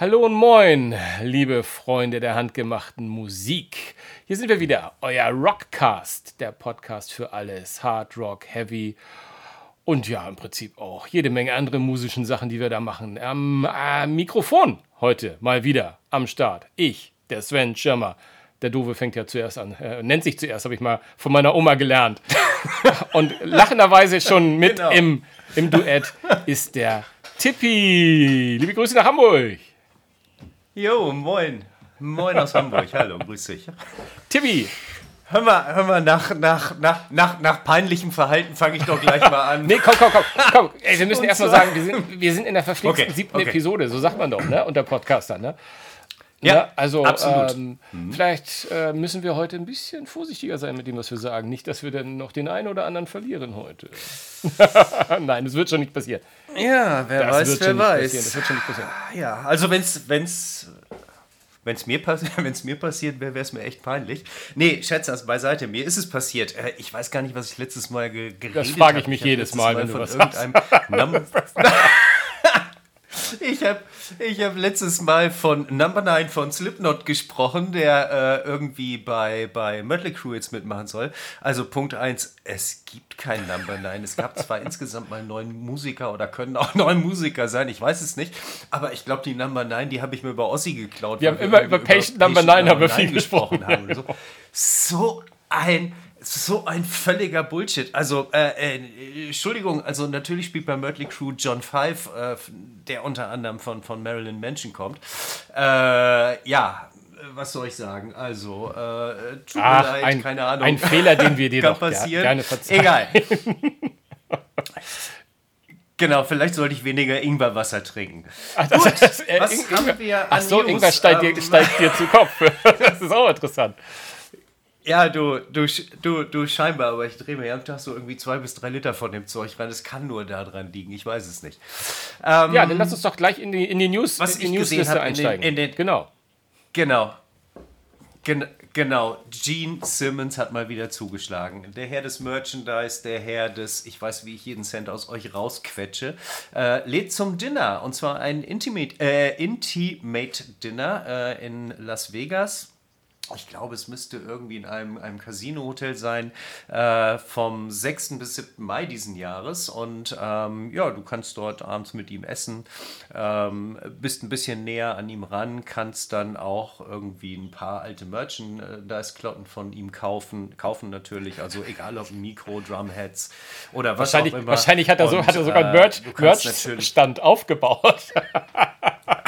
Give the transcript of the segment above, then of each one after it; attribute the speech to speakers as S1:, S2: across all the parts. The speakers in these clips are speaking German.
S1: Hallo und moin, liebe Freunde der handgemachten Musik. Hier sind wir wieder, euer Rockcast, der Podcast für alles, Hard Rock, Heavy und ja, im Prinzip auch jede Menge andere musischen Sachen, die wir da machen. Am äh, Mikrofon heute mal wieder am Start. Ich, der Sven Schirmer. Der Dove fängt ja zuerst an, äh, nennt sich zuerst, habe ich mal von meiner Oma gelernt. und lachenderweise schon mit genau. im, im Duett ist der Tippi. Liebe Grüße nach Hamburg.
S2: Jo, moin. Moin aus Hamburg. Hallo, grüß dich.
S1: Tippi.
S2: Hör mal, hör mal nach, nach, nach, nach, nach peinlichem Verhalten fange ich doch gleich mal an.
S1: nee, komm, komm, komm. komm. Ey, wir müssen erstmal sagen, wir sind, wir sind in der verpflichteten okay, siebten okay. Episode, so sagt man doch, ne? Unter Podcaster, ne? Ja, ja also ähm, mhm. vielleicht äh, müssen wir heute ein bisschen vorsichtiger sein mit dem, was wir sagen. Nicht, dass wir dann noch den einen oder anderen verlieren heute. Nein, das wird schon nicht passieren.
S2: Ja, wer das weiß, wer weiß. Das wird schon nicht passieren. Ja, also wenn es wenn es mir, passi mir passiert wäre, wäre es mir echt peinlich. Nee, Schätze, also beiseite, mir ist es passiert. Äh, ich weiß gar nicht, was ich letztes Mal ge geredet habe.
S1: Das frage ich mich ich jedes Mal, Mal, wenn du was irgendeinem
S2: Ich habe ich hab letztes Mal von Number 9 von Slipknot gesprochen, der äh, irgendwie bei, bei Mötley Crew jetzt mitmachen soll. Also Punkt 1, es gibt kein Number 9. Es gab zwar insgesamt mal neun Musiker oder können auch neun Musiker sein, ich weiß es nicht. Aber ich glaube, die Number 9, die habe ich mir über Ossi geklaut.
S1: Wir haben immer über Patient Number 9 haben wir viel gesprochen. Haben.
S2: So. so ein so ein völliger Bullshit. Also, äh, äh, Entschuldigung, also natürlich spielt bei Mötley Crew John Five, äh, der unter anderem von, von Marilyn Manson kommt. Äh, ja, was soll ich sagen? Also, äh,
S1: tut Ach, mir leid, ein, keine Ahnung. Ein Fehler, den wir dir doch passieren. gerne verzeihen.
S2: Egal. Genau, vielleicht sollte ich weniger Ingwerwasser trinken.
S1: Ach, das, Gut, das, äh, was Ingwer, haben wir Ach so, News? Ingwer steigt, dir, ähm, steigt dir zu Kopf. das ist auch interessant.
S2: Ja, du, du, du, du scheinbar, aber ich drehe mir am Tag so irgendwie zwei bis drei Liter von dem Zeug rein. Es kann nur daran liegen, ich weiß es nicht.
S1: Ähm, ja, dann lass uns doch gleich in die, in die News,
S2: was
S1: in die
S2: Newsliste einsteigen. In den, in den, genau. Genau. Gen genau. Gene Simmons hat mal wieder zugeschlagen. Der Herr des Merchandise, der Herr des, ich weiß, wie ich jeden Cent aus euch rausquetsche, äh, lädt zum Dinner. Und zwar ein Intimate, äh, Intimate Dinner äh, in Las Vegas ich glaube, es müsste irgendwie in einem, einem Casino-Hotel sein, äh, vom 6. bis 7. Mai diesen Jahres. Und ähm, ja, du kannst dort abends mit ihm essen, ähm, bist ein bisschen näher an ihm ran, kannst dann auch irgendwie ein paar alte Merchandise-Klotten von ihm kaufen, kaufen natürlich, also egal ob Mikro, Drumheads oder was
S1: wahrscheinlich,
S2: auch immer.
S1: Wahrscheinlich hat er, so, hat er sogar einen äh, Merch-Stand Merch aufgebaut.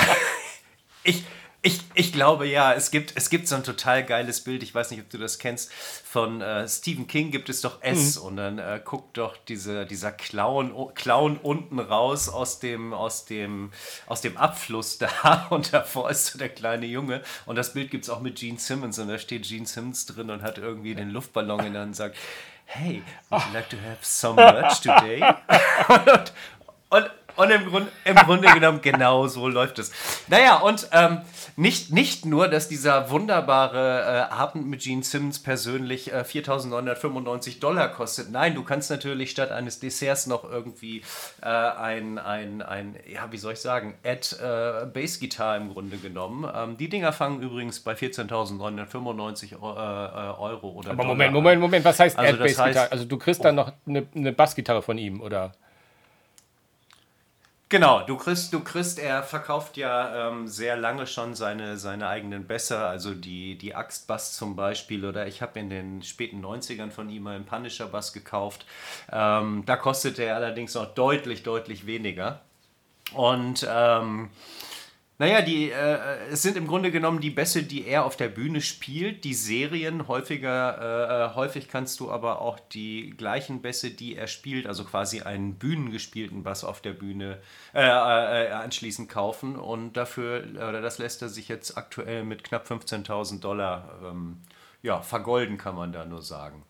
S2: ich ich, ich glaube ja, es gibt, es gibt so ein total geiles Bild, ich weiß nicht, ob du das kennst, von äh, Stephen King gibt es doch S mhm. und dann äh, guckt doch diese, dieser Clown, Clown unten raus aus dem, aus, dem, aus dem Abfluss da und davor ist so der kleine Junge und das Bild gibt es auch mit Gene Simmons und da steht Gene Simmons drin und hat irgendwie den Luftballon in der Hand und sagt, hey, would you like to have some merch today? und, und, und im, Grund, im Grunde genommen genau so läuft es. Naja, und ähm, nicht, nicht nur, dass dieser wunderbare äh, Abend mit Gene Simmons persönlich äh, 4.995 Dollar kostet. Nein, du kannst natürlich statt eines Desserts noch irgendwie äh, ein, ein, ein, ja, wie soll ich sagen, Add äh, Bass Guitar im Grunde genommen. Ähm, die Dinger fangen übrigens bei 14.995 äh, äh, Euro oder
S1: Aber Dollar Moment, Moment, Moment, was heißt also Add Bass Guitar? Also du kriegst dann noch eine, eine Bassgitarre von ihm, oder?
S2: Genau, du kriegst, du kriegst, er verkauft ja ähm, sehr lange schon seine, seine eigenen Bässe, also die, die Axtbass zum Beispiel, oder ich habe in den späten 90ern von ihm einen Punisher Bass gekauft. Ähm, da kostet er allerdings noch deutlich, deutlich weniger. Und ähm, naja, die, äh, es sind im Grunde genommen die Bässe, die er auf der Bühne spielt, die Serien. Häufiger, äh, häufig kannst du aber auch die gleichen Bässe, die er spielt, also quasi einen bühnengespielten Bass auf der Bühne äh, äh anschließend kaufen. Und dafür, oder das lässt er sich jetzt aktuell mit knapp 15.000 Dollar ähm, ja, vergolden, kann man da nur sagen.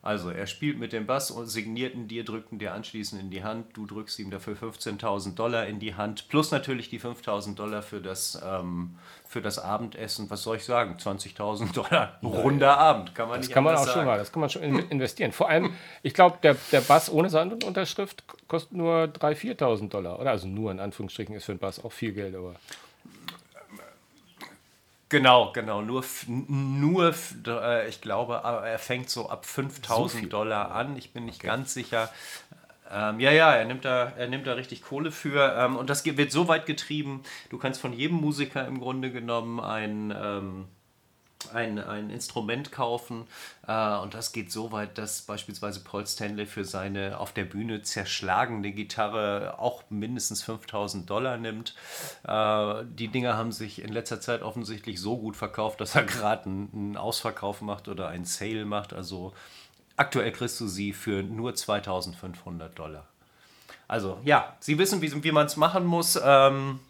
S2: Also er spielt mit dem Bass und signierten dir, drückten dir anschließend in die Hand. Du drückst ihm dafür 15.000 Dollar in die Hand, plus natürlich die 5.000 Dollar für das, ähm, für das Abendessen. Was soll ich sagen? 20.000 Dollar. Runder Abend, kann man
S1: das
S2: nicht
S1: kann man auch sagen. schon mal, Das kann man schon investieren. Vor allem, ich glaube, der, der Bass ohne Sandunterschrift kostet nur 3.000, 4.000 Dollar. Oder also nur in Anführungsstrichen ist für einen Bass auch viel Geld, aber...
S2: Genau, genau. Nur, nur äh, ich glaube, er fängt so ab 5000 so Dollar an. Ich bin nicht okay. ganz sicher. Ähm, ja, ja, er nimmt, da, er nimmt da richtig Kohle für. Ähm, und das wird so weit getrieben, du kannst von jedem Musiker im Grunde genommen ein. Ähm, ein, ein Instrument kaufen äh, und das geht so weit, dass beispielsweise Paul Stanley für seine auf der Bühne zerschlagene Gitarre auch mindestens 5000 Dollar nimmt. Äh, die Dinger haben sich in letzter Zeit offensichtlich so gut verkauft, dass er gerade einen, einen Ausverkauf macht oder einen Sale macht. Also aktuell kriegst du sie für nur 2500 Dollar. Also ja, Sie wissen, wie, wie man es machen muss. Ähm,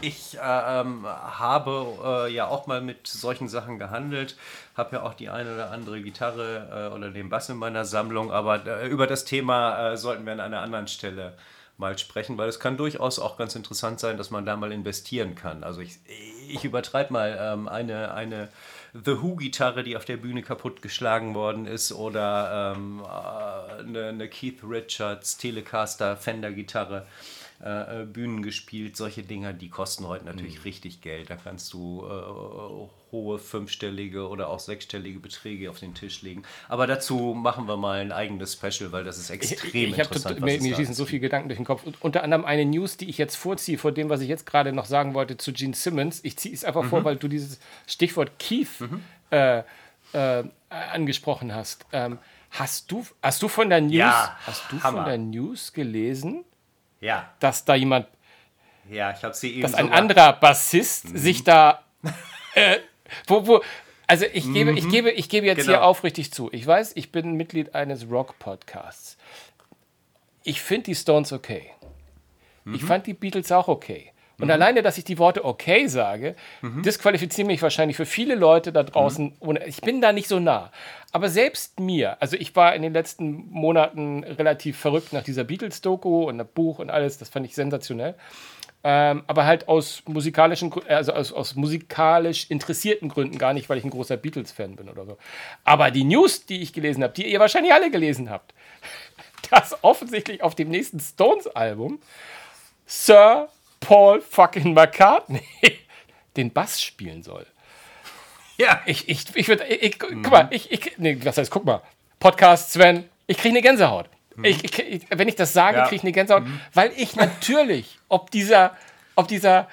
S2: ich äh, ähm, habe äh, ja auch mal mit solchen Sachen gehandelt, habe ja auch die eine oder andere Gitarre äh, oder den Bass in meiner Sammlung, aber äh, über das Thema äh, sollten wir an einer anderen Stelle mal sprechen, weil es kann durchaus auch ganz interessant sein, dass man da mal investieren kann. Also ich, ich übertreibe mal ähm, eine, eine The Who-Gitarre, die auf der Bühne kaputtgeschlagen worden ist, oder ähm, äh, eine, eine Keith Richards Telecaster Fender-Gitarre äh, äh, Bühnen gespielt. Solche Dinger, die kosten heute natürlich mhm. richtig Geld. Da kannst du äh, hohe fünfstellige oder auch sechsstellige Beträge auf den Tisch legen. Aber dazu machen wir mal ein eigenes Special, weil das ist extrem ich, ich interessant.
S1: Mir, mir schießen so viele Gedanken durch den Kopf. Und unter anderem eine News, die ich jetzt vorziehe, vor dem, was ich jetzt gerade noch sagen wollte zu Gene Simmons. Ich ziehe es einfach mhm. vor, weil du dieses Stichwort Keith mhm. äh, äh, angesprochen hast. Ähm, hast du, hast du von der News, ja, hast du von der News gelesen?
S2: Ja.
S1: Dass da jemand.
S2: Ja, ich habe sie eben.
S1: Dass ein anderer Bassist mhm. sich da. Äh, wo, wo, also ich gebe, mhm. ich gebe, ich gebe jetzt genau. hier aufrichtig zu. Ich weiß, ich bin Mitglied eines Rock-Podcasts. Ich finde die Stones okay. Mhm. Ich fand die Beatles auch okay. Und mhm. alleine, dass ich die Worte okay sage, mhm. disqualifiziert mich wahrscheinlich für viele Leute da draußen. Mhm. Ich bin da nicht so nah. Aber selbst mir, also ich war in den letzten Monaten relativ verrückt nach dieser Beatles-Doku und dem Buch und alles, das fand ich sensationell. Ähm, aber halt aus musikalischen, also aus, aus musikalisch interessierten Gründen, gar nicht, weil ich ein großer Beatles-Fan bin oder so. Aber die News, die ich gelesen habe, die ihr wahrscheinlich alle gelesen habt, dass offensichtlich auf dem nächsten Stones-Album Sir Paul fucking McCartney den Bass spielen soll. Ja. Ich, ich, ich würde, mhm. guck mal, ich, ich, nee, was heißt, guck mal, Podcast Sven, ich kriege eine Gänsehaut. Mhm. Ich, ich, wenn ich das sage, ja. kriege ich eine Gänsehaut, mhm. weil ich natürlich, ob dieser, ob dieser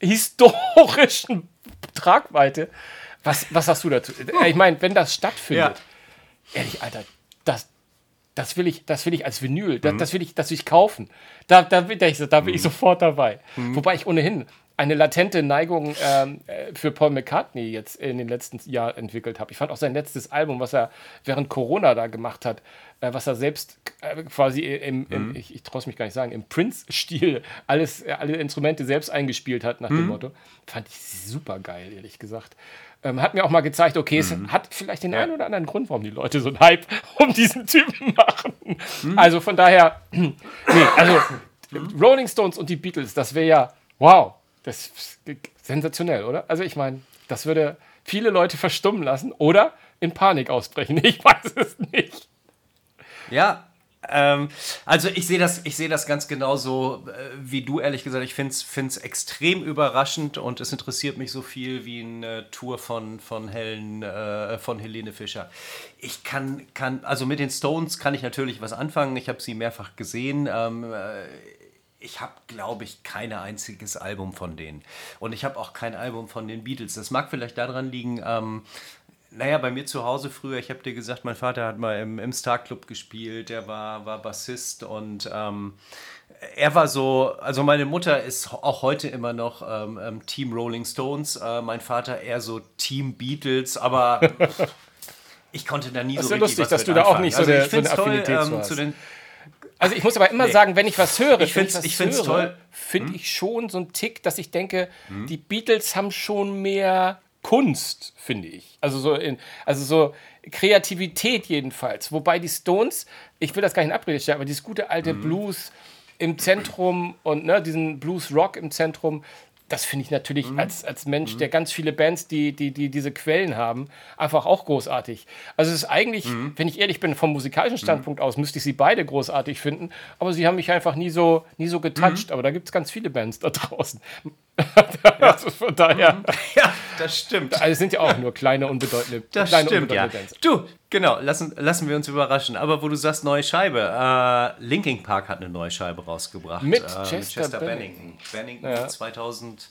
S1: historischen Tragweite, was, was hast du dazu? Ich meine, wenn das stattfindet, ja. ehrlich, Alter, das, will ich, das will ich als Vinyl, das, mhm. das will ich, das will ich kaufen. Da, da, bin, ich, da bin ich mhm. sofort dabei. Mhm. Wobei ich ohnehin eine latente Neigung ähm, äh, für Paul McCartney jetzt in den letzten Jahren entwickelt habe. Ich fand auch sein letztes Album, was er während Corona da gemacht hat, äh, was er selbst äh, quasi im, im mhm. ich, ich traue es mich gar nicht sagen, im Prince-Stil alles, äh, alle Instrumente selbst eingespielt hat, nach mhm. dem Motto, fand ich super geil, ehrlich gesagt. Ähm, hat mir auch mal gezeigt, okay, mhm. es hat vielleicht den ja. einen oder anderen Grund, warum die Leute so einen Hype um diesen Typen machen. Mhm. Also von daher, nee, also Rolling Stones und die Beatles, das wäre ja, wow, das ist sensationell, oder? Also ich meine, das würde viele Leute verstummen lassen oder in Panik ausbrechen. Ich weiß es nicht.
S2: Ja, ähm, also ich sehe das, ich das ganz genauso äh, wie du, ehrlich gesagt. Ich finde es extrem überraschend und es interessiert mich so viel wie eine Tour von, von, Helen, äh, von Helene Fischer. Ich kann, kann, also mit den Stones kann ich natürlich was anfangen. Ich habe sie mehrfach gesehen. Ähm, äh, ich habe, glaube ich, kein einziges Album von denen. Und ich habe auch kein Album von den Beatles. Das mag vielleicht daran liegen, ähm, naja, bei mir zu Hause früher, ich habe dir gesagt, mein Vater hat mal im, im Star Club gespielt, der war, war Bassist und ähm, er war so, also meine Mutter ist auch heute immer noch ähm, ähm Team Rolling Stones, äh, mein Vater eher so Team Beatles, aber ich konnte da nie
S1: das
S2: so
S1: ist ja lustig, dass du da auch nicht so, also der, so eine Affinität toll, ähm, zu den also ich muss aber immer nee. sagen, wenn ich was höre,
S2: ich finde es toll.
S1: Finde hm? ich schon so einen Tick, dass ich denke, hm? die Beatles haben schon mehr Kunst, finde ich. Also so, in, also so Kreativität jedenfalls. Wobei die Stones, ich will das gar nicht in Abrede stellen, aber dieses gute alte mhm. Blues im Zentrum und ne, diesen Blues Rock im Zentrum, das finde ich natürlich mhm. als, als Mensch, mhm. der ganz viele Bands, die, die, die diese Quellen haben, einfach auch großartig. Also es ist eigentlich, mhm. wenn ich ehrlich bin, vom musikalischen mhm. Standpunkt aus, müsste ich sie beide großartig finden, aber sie haben mich einfach nie so, nie so getoucht. Mhm. Aber da gibt es ganz viele Bands da draußen. also von daher.
S2: Ja, das stimmt.
S1: Also es sind ja auch nur kleine, unbedeutende,
S2: Das
S1: kleine,
S2: stimmt, ja.
S1: Bands.
S2: Du, genau, lassen, lassen wir uns überraschen. Aber wo du sagst, neue Scheibe, äh, Linkin Park hat eine neue Scheibe rausgebracht.
S1: Mit
S2: äh,
S1: Chester
S2: Bennington. Bennington
S1: Ja.
S2: 2000,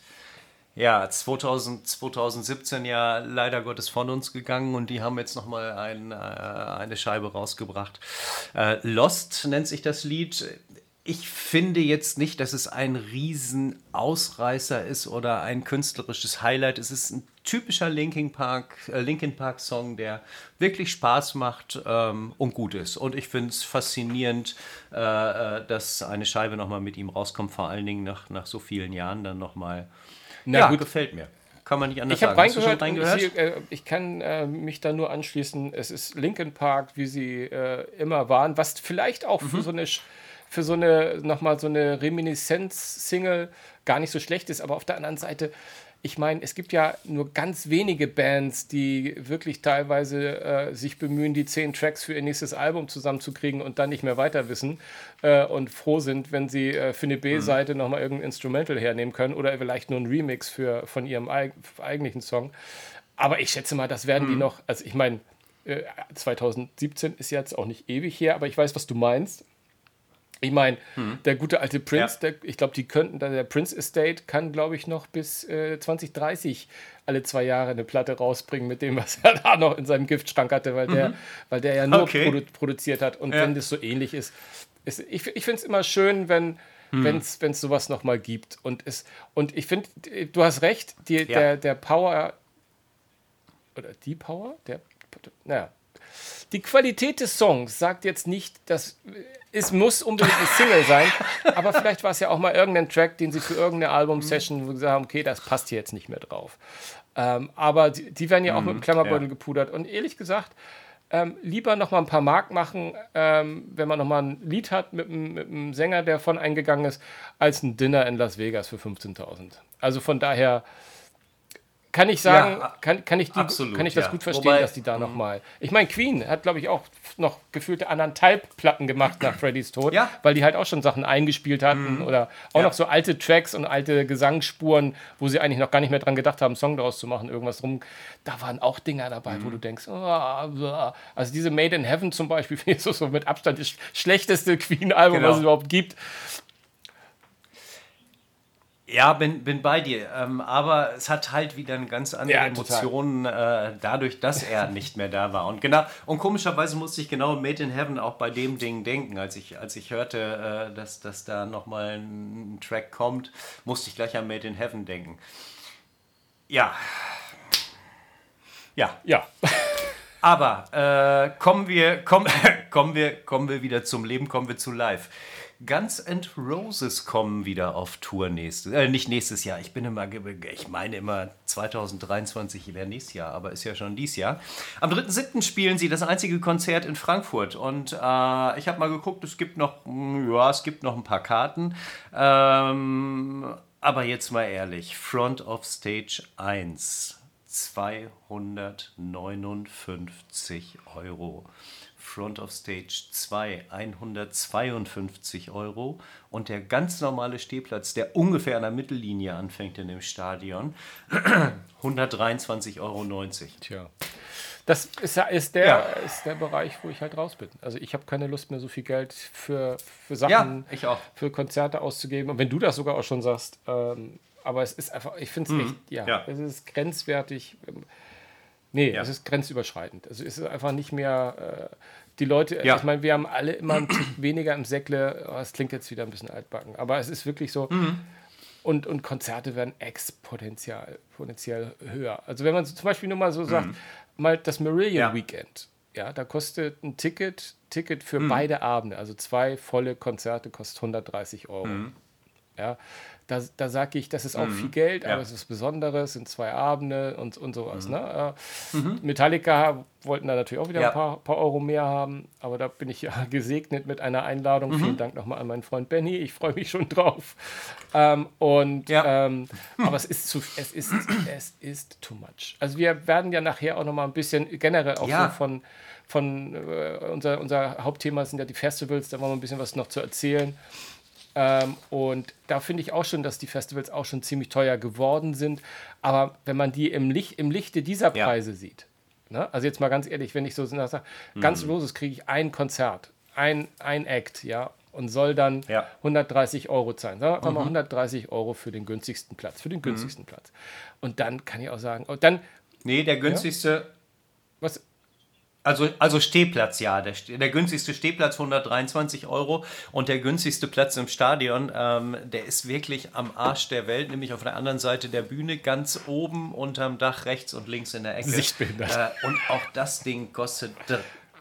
S2: ja, 2000, 2017 ja leider Gottes von uns gegangen und die haben jetzt nochmal ein, äh, eine Scheibe rausgebracht. Äh, Lost nennt sich das Lied. Ich finde jetzt nicht, dass es ein Riesenausreißer ist oder ein künstlerisches Highlight. Es ist ein typischer Linkin Park, äh, Linkin Park Song, der wirklich Spaß macht ähm, und gut ist. Und ich finde es faszinierend, äh, äh, dass eine Scheibe nochmal mit ihm rauskommt, vor allen Dingen nach, nach so vielen Jahren dann nochmal.
S1: Na
S2: ja,
S1: gut.
S2: gefällt mir. Kann man nicht anders
S1: Ich habe
S2: sagen.
S1: Reingehört,
S2: reingehört?
S1: Ich, äh, ich kann äh, mich da nur anschließen. Es ist Linkin Park, wie sie äh, immer waren, was vielleicht auch
S2: Mhm.
S1: für so eine für so eine nochmal so eine Reminiszenz-Single gar nicht so schlecht ist, aber auf der anderen Seite, ich meine, es gibt ja nur ganz wenige Bands, die wirklich teilweise äh, sich bemühen, die zehn Tracks für ihr nächstes Album zusammenzukriegen und dann nicht mehr weiter wissen äh, und froh sind, wenn sie äh, für eine B-Seite nochmal irgendein Instrumental hernehmen können oder vielleicht nur ein Remix für, von ihrem eig eigentlichen Song. Aber ich schätze mal, das werden die noch, also ich meine, äh, 2017 ist jetzt auch nicht ewig her, aber ich weiß, was du meinst. Ich meine, der gute alte Prince,
S2: Ja.
S1: der, ich glaube, die könnten, da der Prince Estate kann, glaube ich, noch bis äh, 2030 alle zwei Jahre eine Platte rausbringen mit dem, was er da noch in seinem Giftschrank hatte, weil der, weil der ja nur
S2: Okay.
S1: produ produziert hat. Und
S2: Ja.
S1: wenn das so ähnlich ist, ist ich, ich finde es immer schön, wenn wenn es sowas noch mal gibt. Und, es, und ich finde, du hast recht, die, der, der Power oder die Power, der, naja, die Qualität des Songs sagt jetzt nicht, dass es muss unbedingt eine Single sein, aber vielleicht war es ja auch mal irgendein Track, den sie für irgendeine Album-Session, sie gesagt haben, okay, das passt hier jetzt nicht mehr drauf. Ähm, aber die, die werden ja auch mit dem Klammerbeutel
S2: ja.
S1: gepudert. Und ehrlich gesagt, ähm, lieber noch mal ein paar Mark machen, ähm, wenn man noch mal ein Lied hat mit einem, mit einem Sänger, der von eingegangen ist, als ein Dinner in Las Vegas für 15.000. Also von daher kann ich sagen,
S2: Ja,
S1: kann, kann, ich die,
S2: absolut,
S1: kann ich das
S2: ja.
S1: gut verstehen,
S2: Wobei-
S1: dass die da noch mal. Ich meine, Queen hat, glaube ich, auch noch gefühlte anderthalb Platten gemacht nach Freddys Tod,
S2: Ja.
S1: weil die halt auch schon Sachen eingespielt hatten oder auch
S2: Ja.
S1: noch so alte Tracks und alte Gesangsspuren, wo sie eigentlich noch gar nicht mehr dran gedacht haben, einen Song daraus zu machen, irgendwas rum. Da waren auch Dinger dabei, wo du denkst, oh, also diese Made in Heaven zum Beispiel, finde ich so, so mit Abstand das sch- schlechteste Queen-Album,
S2: Genau.
S1: was es überhaupt gibt.
S2: Ja, bin, bin bei dir. Ähm, aber es hat halt wieder eine ganz andere
S1: Ja, total.
S2: Emotionen, äh, dadurch, dass er nicht mehr da war. Und genau, und komischerweise musste ich genau Made in Heaven auch bei dem Ding denken. Als ich, als ich hörte, äh, dass, dass da nochmal ein Track kommt, musste ich gleich an Made in Heaven denken. Ja. Ja.
S1: Ja,
S2: Aber äh, kommen, wir, kommen, kommen, wir, kommen wir wieder zum Leben, kommen wir zu live. Guns and Roses kommen wieder auf Tour nächstes, äh, nicht nächstes Jahr. Ich bin immer, ich meine immer 2023 wäre nächstes Jahr, aber ist ja schon dieses Jahr. Am 3.7. spielen sie das einzige Konzert in Frankfurt und äh, ich habe mal geguckt, es gibt noch, mm, ja, es gibt noch ein paar Karten. Ähm, aber jetzt mal ehrlich, Front of Stage 1. 259 Euro. Front of Stage 2 152 Euro und der ganz normale Stehplatz, der ungefähr an der Mittellinie anfängt in dem Stadion, 123,90 Euro.
S1: tja. Das ist, ist, der,
S2: Ja.
S1: ist der Bereich, wo ich halt raus bin. Also ich habe keine Lust mehr, so viel Geld für, für Sachen,
S2: Ja,
S1: für Konzerte auszugeben. Und wenn du das sogar auch schon sagst, ähm, aber es ist einfach, ich finde es echt, ja,
S2: Mhm. Ja.
S1: es ist grenzwertig. ähm, Nee,
S2: Ja.
S1: es ist grenzüberschreitend. Also es ist einfach nicht mehr, äh, die Leute,
S2: Ja.
S1: ich meine, wir haben alle immer ein weniger im Säckle, oh, es klingt jetzt wieder ein bisschen altbacken, aber es ist wirklich so,
S2: Mhm.
S1: und, und Konzerte werden exponentiell exponentiell höher. Also wenn man so zum Beispiel nur mal so sagt, mal das Marillion
S2: Mhm. Ja.
S1: Weekend, ja, da kostet ein Ticket, Ticket
S2: Mhm.
S1: für beide Abende, also zwei volle Konzerte kostet 130 Euro.
S2: Mhm.
S1: Ja, da, da sage ich, das ist auch viel Geld,
S2: Ja.
S1: aber es ist Besonderes, sind zwei Abende und, und sowas.
S2: Mhm.
S1: Ne? Äh, Metallica wollten da natürlich auch wieder
S2: Ja.
S1: ein paar, paar Euro mehr haben, aber da bin ich ja gesegnet mit einer Einladung.
S2: Mhm.
S1: Vielen Dank nochmal an meinen Freund Benny, ich freue mich schon drauf. Ähm, und
S2: Ja.
S1: ähm, aber es ist zu, es ist, es ist too much. Also wir werden ja nachher auch nochmal ein bisschen generell auch
S2: Ja.
S1: so von, von äh, unser, unser Hauptthema sind ja die Festivals, da wollen wir ein bisschen was noch zu erzählen. Ähm, und da finde ich auch schon, dass die Festivals auch schon ziemlich teuer geworden sind. Aber wenn man die im, Licht, im Lichte dieser
S2: Ja.
S1: Preise sieht, ne? also jetzt mal ganz ehrlich, wenn ich so sage, ganz
S2: Mhm.
S1: loses kriege ich ein Konzert, ein, ein Act, ja, und soll dann
S2: Ja.
S1: 130 Euro zahlen. Sagen wir
S2: Mhm.
S1: mal 130 Euro für den günstigsten Platz, für den günstigsten Platz. Und dann kann ich auch sagen, und dann,
S2: Nee, der günstigste,
S1: was,
S2: also, also Stehplatz, ja. Der, der günstigste Stehplatz 123 Euro und der günstigste Platz im Stadion, ähm, der ist wirklich am Arsch der Welt, nämlich auf der anderen Seite der Bühne, ganz oben unterm Dach, rechts und links in der Ecke.
S1: Sichtbehindert.
S2: Äh, und auch das Ding kostet.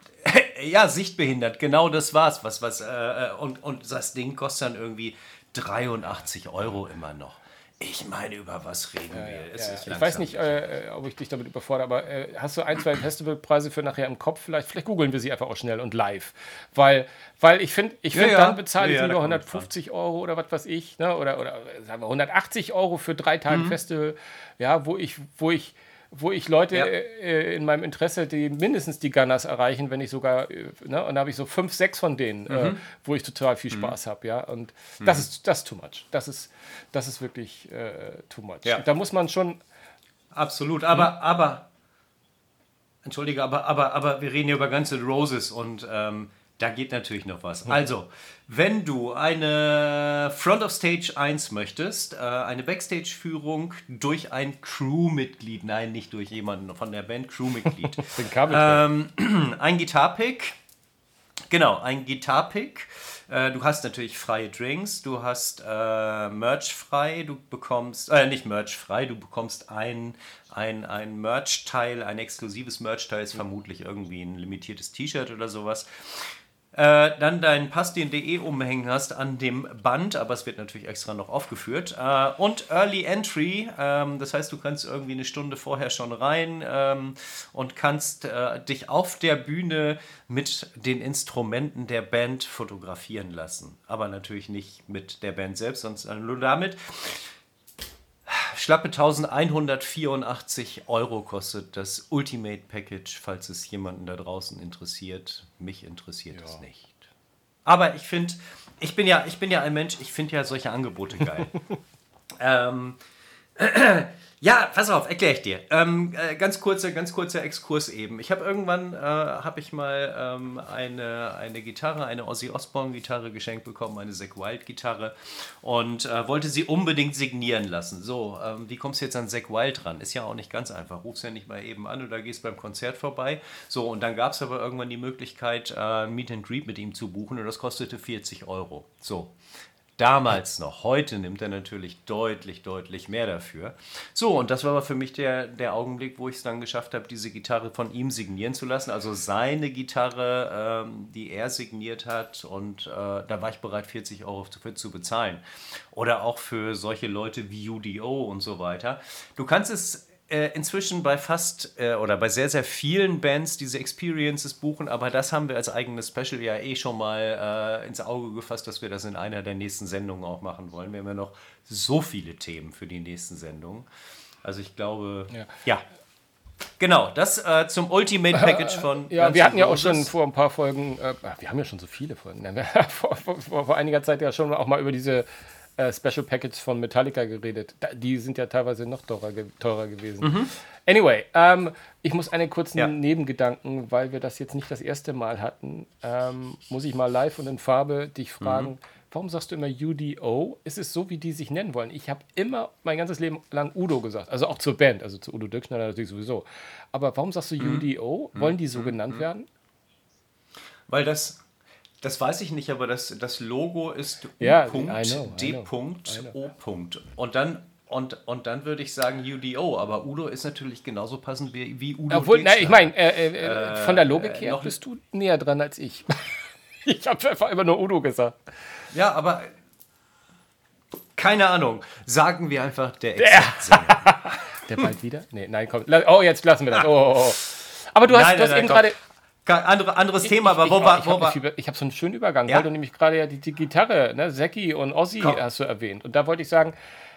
S2: ja, sichtbehindert, genau das war's. Was, was, äh, und, und das Ding kostet dann irgendwie 83 Euro immer noch. Ich meine, über was reden wir? Es
S1: Ja,
S2: ist
S1: ich weiß nicht, äh, ob ich dich damit überfordere, aber äh, hast du ein, zwei Festivalpreise für nachher im Kopf? Vielleicht, vielleicht googeln wir sie einfach auch schnell und live. Weil, weil ich finde, ich
S2: Ja,
S1: find,
S2: ja.
S1: dann bezahle ich
S2: Ja, ja,
S1: lieber
S2: da kommt
S1: 150 Euro oder was weiß ich, ne? oder, oder sagen wir 180 Euro für drei
S2: Mhm.
S1: Tage Festival, ja, wo ich, wo ich wo ich Leute
S2: Ja.
S1: äh, in meinem Interesse, die mindestens die Gunners erreichen, wenn nicht sogar, äh, ne, und da habe ich so fünf, sechs von denen,
S2: Mhm.
S1: äh, wo ich total viel Spaß habe, ja, und das ist das ist too much, das ist das ist wirklich äh, too much.
S2: Ja.
S1: Da muss man schon
S2: Absolut, aber, aber, entschuldige, aber, aber, aber wir reden hier über ganze Roses und ähm, da geht natürlich noch was. Also, wenn du eine Front of Stage 1 möchtest, äh, eine Backstage-Führung durch ein Crewmitglied, nein, nicht durch jemanden von der Band, Crewmitglied. ähm, ein Gitarpick, genau, ein Gitarpick. Äh, du hast natürlich freie Drinks, du hast äh, Merch frei, du bekommst, äh, nicht Merch frei, du bekommst ein, ein, ein Merch-Teil, ein exklusives Merch-Teil, ist vermutlich irgendwie ein limitiertes T-Shirt oder sowas. Äh, dann deinen Pass, den du eh umhängen hast an dem Band, aber es wird natürlich extra noch aufgeführt. Äh, und Early Entry, ähm, das heißt, du kannst irgendwie eine Stunde vorher schon rein ähm, und kannst äh, dich auf der Bühne mit den Instrumenten der Band fotografieren lassen. Aber natürlich nicht mit der Band selbst, sondern nur damit. Schlappe 1184 Euro kostet das Ultimate Package, falls es jemanden da draußen interessiert. Mich interessiert es nicht. Aber ich finde, ich bin ja, ich bin ja ein Mensch, ich finde ja solche Angebote geil. ähm, ja, pass auf, erkläre ich dir. Ähm, äh, ganz kurzer, ganz kurzer Exkurs eben. Ich habe irgendwann, äh, habe ich mal ähm, eine, eine Gitarre, eine Ozzy Osbourne Gitarre geschenkt bekommen, eine Zack Wild Gitarre und äh, wollte sie unbedingt signieren lassen. So, ähm, wie kommst du jetzt an Zack Wild ran? Ist ja auch nicht ganz einfach. Rufst ja nicht mal eben an oder gehst beim Konzert vorbei. So, und dann gab es aber irgendwann die Möglichkeit, äh, Meet and Greet mit ihm zu buchen und das kostete 40 Euro. So, Damals noch. Heute nimmt er natürlich deutlich, deutlich mehr dafür. So, und das war aber für mich der, der Augenblick, wo ich es dann geschafft habe, diese Gitarre von ihm signieren zu lassen. Also seine Gitarre, ähm, die er signiert hat. Und äh, da war ich bereit, 40 Euro für zu bezahlen. Oder auch für solche Leute wie UDO und so weiter. Du kannst es äh, inzwischen bei fast äh, oder bei sehr, sehr vielen Bands diese Experiences buchen, aber das haben wir als eigenes Special ja eh schon mal äh, ins Auge gefasst, dass wir das in einer der nächsten Sendungen auch machen wollen. Wir haben ja noch so viele Themen für die nächsten Sendungen. Also ich glaube,
S1: Ja.
S2: ja. Genau, das äh, zum Ultimate Package von.
S1: Ja,
S2: Guns
S1: wir hatten ja auch schon vor ein paar Folgen, äh, wir haben ja schon so viele Folgen, ne? vor, vor, vor einiger Zeit ja schon auch mal über diese äh, Special Packages von Metallica geredet. Da, die sind ja teilweise noch teurer, ge teurer gewesen. Anyway, ähm, ich muss einen kurzen
S2: Ja.
S1: Nebengedanken, weil wir das jetzt nicht das erste Mal hatten, ähm, muss ich mal live und in Farbe dich fragen, warum sagst du immer UDO? Ist es so, wie die sich nennen wollen? Ich habe immer mein ganzes Leben lang Udo gesagt, also auch zur Band, also zu Udo Dirkschneider natürlich sowieso. Aber warum sagst du UDO? Wollen die so genannt werden?
S2: Weil das, das weiß ich nicht, aber das, das Logo ist
S1: Ja,
S2: U.
S1: I know, I
S2: D.
S1: know,
S2: O. Und dann, und, und dann würde ich sagen UDO, aber Udo ist natürlich genauso passend wie, wie Udo.
S1: Obwohl, nein, ich meine, äh, äh, von der Logik
S2: äh,
S1: her bist du näher dran als ich. ich habe einfach immer nur Udo gesagt.
S2: Ja, aber keine Ahnung. Sagen wir einfach der Exakt-Sänger.
S1: Der bald wieder? Nee, nein, komm. Oh, jetzt lassen wir das. Oh, oh, oh. Aber du hast,
S2: Nein,
S1: du hast
S2: nein,
S1: eben gerade.
S2: Kein andere, anderes Thema, aber
S1: ich,
S2: wo
S1: ich,
S2: war.
S1: ich
S2: Wo
S1: habe
S2: war
S1: viel- ich hab so einen schönen Übergang,
S2: Ja?
S1: weil du nämlich gerade ja die, die Gitarre, ne, Zeki und Ozzy
S2: Komm.
S1: hast du erwähnt. Und da wollte ich sagen,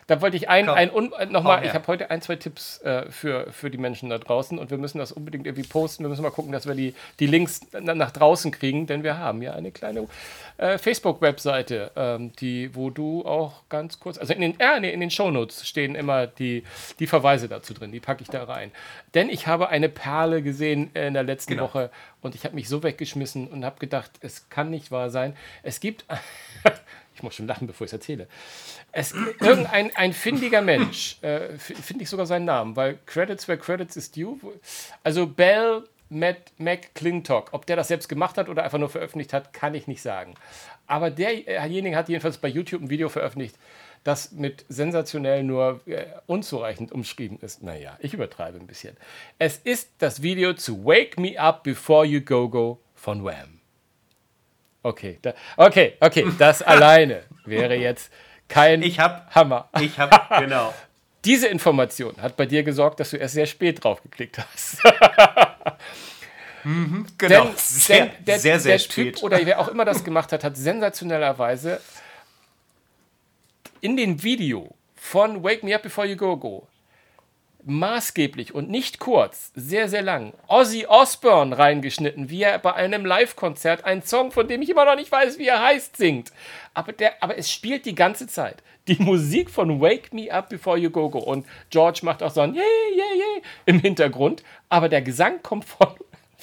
S1: Da wollte ich ein, ein, äh, nochmal, ich habe heute ein, zwei Tipps äh, für, für die Menschen da draußen und wir müssen das unbedingt irgendwie posten. Wir müssen mal gucken, dass wir die, die Links nach draußen kriegen, denn wir haben ja eine kleine äh, Facebook-Webseite, ähm, die, wo du auch ganz kurz, also in den, äh, nee, in den Shownotes stehen immer die, die Verweise dazu drin, die packe ich da rein. Denn ich habe eine Perle gesehen in der letzten genau. Woche und ich habe mich so weggeschmissen und habe gedacht, es kann nicht wahr sein. Es gibt, ich muss schon lachen, bevor ich es erzähle. Es, irgendein ein findiger Mensch, äh, finde ich sogar seinen Namen, weil Credits where Credits is due. Also Bell Matt McClintock. Ob der das selbst gemacht hat oder einfach nur veröffentlicht hat, kann ich nicht sagen. Aber derjenige hat jedenfalls bei YouTube ein Video veröffentlicht, das mit sensationell nur äh, unzureichend umschrieben ist. Naja, ich übertreibe ein bisschen. Es ist das Video zu Wake Me Up Before You Go Go von Wham. Okay, da, okay, okay, das alleine wäre jetzt kein
S2: ich hab,
S1: Hammer.
S2: Ich habe, genau.
S1: Diese Information hat bei dir gesorgt, dass du erst sehr spät drauf geklickt hast.
S2: mhm, genau. Denn, sehr,
S1: denn der,
S2: sehr, sehr
S1: der
S2: spät.
S1: Typ oder wer auch immer das gemacht hat, hat sensationellerweise in den Video von Wake Me Up Before You Go Go maßgeblich und nicht kurz, sehr, sehr lang, Ozzy Osbourne reingeschnitten, wie er bei einem Live-Konzert einen Song, von dem ich immer noch nicht weiß, wie er heißt, singt. Aber, der, aber es spielt die ganze Zeit. Die Musik von Wake Me Up Before You Go Go. Und George macht auch so ein Yeah, yeah, yeah im Hintergrund. Aber der Gesang kommt von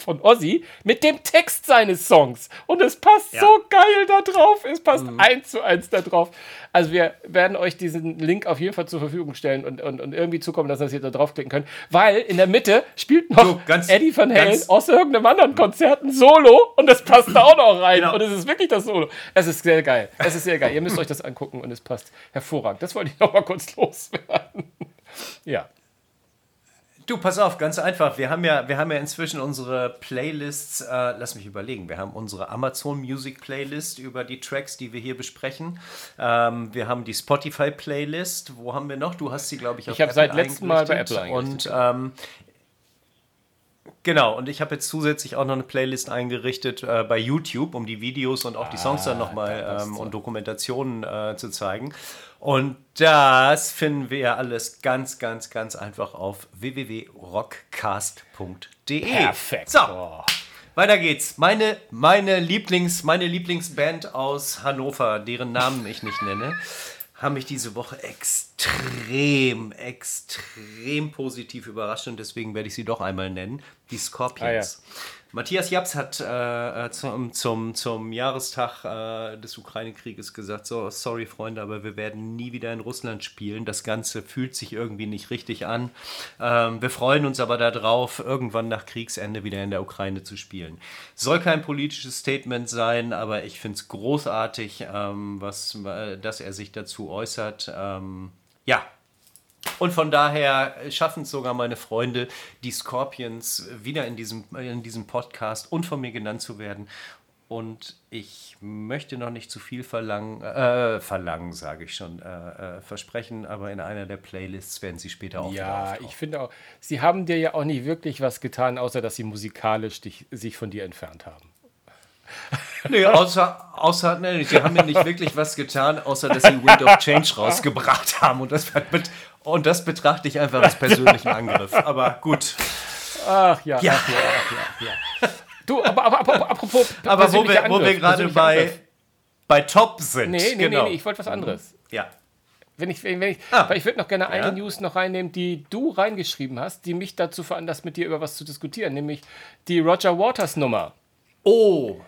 S1: von Ozzy mit dem Text seines Songs. Und es passt ja. so geil da drauf. Es passt mhm. eins zu eins da drauf. Also wir werden euch diesen Link auf jeden Fall zur Verfügung stellen und, und, und irgendwie zukommen lassen, dass ihr da draufklicken könnt. Weil in der Mitte spielt noch so, ganz, Eddie Van Halen aus irgendeinem anderen Konzert ein Solo und das passt da auch noch rein. Genau. Und es ist wirklich das Solo. Es ist sehr geil. Es ist sehr geil. ihr müsst euch das angucken und es passt hervorragend. Das wollte ich noch mal kurz loswerden. ja.
S2: Du, pass auf, ganz einfach. Wir haben ja, wir haben ja inzwischen unsere Playlists, äh, lass mich überlegen, wir haben unsere Amazon Music Playlist über die Tracks, die wir hier besprechen. Ähm, wir haben die Spotify Playlist. Wo haben wir noch? Du hast sie, glaube ich,
S1: auf Ich habe seit letztem Mal bei Apple
S2: eingerichtet. Und ähm, Genau, und ich habe jetzt zusätzlich auch noch eine Playlist eingerichtet äh, bei YouTube, um die Videos und auch die Songs dann ah, nochmal ähm, und Dokumentationen äh, zu zeigen. Und das finden wir alles ganz, ganz, ganz einfach auf www.rockcast.de.
S1: Perfekt.
S2: So, oh. weiter geht's. Meine, meine, Lieblings, meine Lieblingsband aus Hannover, deren Namen ich nicht nenne, haben mich diese Woche extrem, extrem positiv überrascht und deswegen werde ich sie doch einmal nennen. Die Scorpions. Ah, ja. Matthias Japs hat äh, äh, zum, zum, zum Jahrestag äh, des Ukraine-Krieges gesagt, so, sorry Freunde, aber wir werden nie wieder in Russland spielen. Das Ganze fühlt sich irgendwie nicht richtig an. Ähm, wir freuen uns aber darauf, irgendwann nach Kriegsende wieder in der Ukraine zu spielen. Soll kein politisches Statement sein, aber ich finde es großartig, ähm, was, äh, dass er sich dazu äußert. Ähm, ja, und von daher schaffen es sogar meine Freunde, die Scorpions wieder in diesem, in diesem Podcast und von mir genannt zu werden. Und ich möchte noch nicht zu viel verlangen, äh, verlangen, sage ich schon, äh, äh, versprechen, aber in einer der Playlists werden sie später auch
S1: Ja, ich finde auch, sie haben dir ja auch nicht wirklich was getan, außer dass sie musikalisch dich, sich von dir entfernt haben.
S2: Nee, außer, außer nee, sie haben mir nicht wirklich was getan, außer dass sie Wind of Change rausgebracht haben. Und das, und das betrachte ich einfach als persönlichen Angriff. Aber gut.
S1: Ach ja, ja. Ach, ja, ach, ja, ja. Du, aber, aber, aber apropos.
S2: Aber wo wir, wo wir gerade bei, bei Top sind.
S1: Nee, nee, genau. nee, nee ich wollte was anderes.
S2: Ja.
S1: Wenn ich, wenn ich, ah, weil ich würde noch gerne eine ja? News noch reinnehmen, die du reingeschrieben hast, die mich dazu veranlasst, mit dir über was zu diskutieren, nämlich die Roger Waters Nummer.
S2: Oh,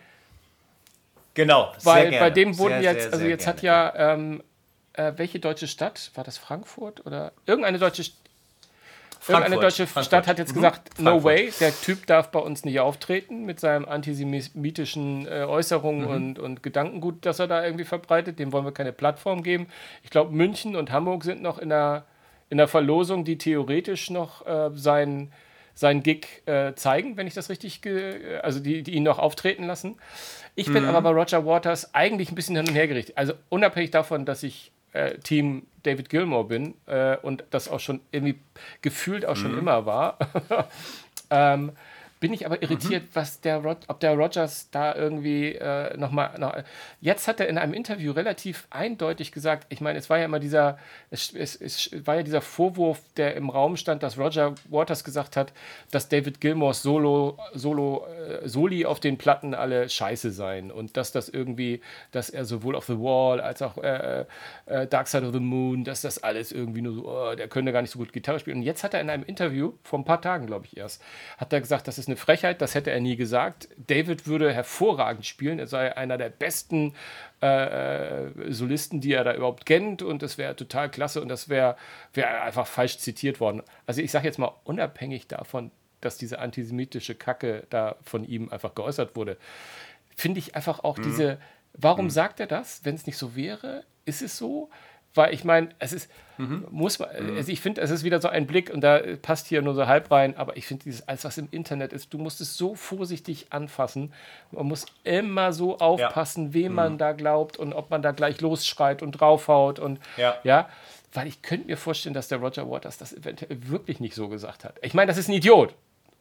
S2: Genau.
S1: Weil bei dem wurden sehr, jetzt, sehr, also jetzt gerne. hat ja, ähm, äh, welche deutsche Stadt, war das Frankfurt oder irgendeine deutsche Stadt? Irgendeine deutsche Frankfurt. Stadt hat jetzt mhm. gesagt, Frankfurt. no way, der Typ darf bei uns nicht auftreten mit seinen antisemitischen äh, Äußerungen mhm. und, und Gedankengut, das er da irgendwie verbreitet. Dem wollen wir keine Plattform geben. Ich glaube, München und Hamburg sind noch in der, in der Verlosung, die theoretisch noch äh, sein, sein Gig äh, zeigen, wenn ich das richtig, also die, die ihn noch auftreten lassen. Ich bin mhm. aber bei Roger Waters eigentlich ein bisschen hin und her gerichtet. Also unabhängig davon, dass ich äh, Team David Gilmore bin äh, und das auch schon irgendwie gefühlt auch schon mhm. immer war, ähm, bin ich aber irritiert, mhm. was der ob der Rogers da irgendwie äh, nochmal. Noch, jetzt hat er in einem Interview relativ eindeutig gesagt, ich meine, es war ja immer dieser, es, es, es, war ja dieser Vorwurf, der im Raum stand, dass Roger Waters gesagt hat, dass David Gilmores Solo, Solo, äh, Soli auf den Platten alle scheiße seien und dass das irgendwie, dass er sowohl auf The Wall als auch äh, äh, Dark Side of the Moon, dass das alles irgendwie nur so, oh, der könnte gar nicht so gut Gitarre spielen. Und jetzt hat er in einem Interview, vor ein paar Tagen, glaube ich erst, hat er gesagt, das ist eine Frechheit, das hätte er nie gesagt. David würde hervorragend spielen, er sei einer der besten äh, äh Solisten, die er da überhaupt kennt und das wäre total klasse und das wäre wär einfach falsch zitiert worden. Also ich sage jetzt mal, unabhängig davon, dass diese antisemitische Kacke da von ihm einfach geäußert wurde, finde ich einfach auch mhm. diese, warum mhm. sagt er das, wenn es nicht so wäre? Ist es so? Weil ich meine, es ist, mhm. muss man, mhm. also ich finde, es ist wieder so ein Blick und da passt hier nur so halb rein, aber ich finde dieses, alles was im Internet ist, du musst es so vorsichtig anfassen. Man muss immer so aufpassen, ja. wem mhm. man da glaubt und ob man da gleich losschreit und draufhaut und ja. ja. Weil ich könnte mir vorstellen, dass der Roger Waters das eventuell wirklich nicht so gesagt hat. Ich meine, das ist ein Idiot.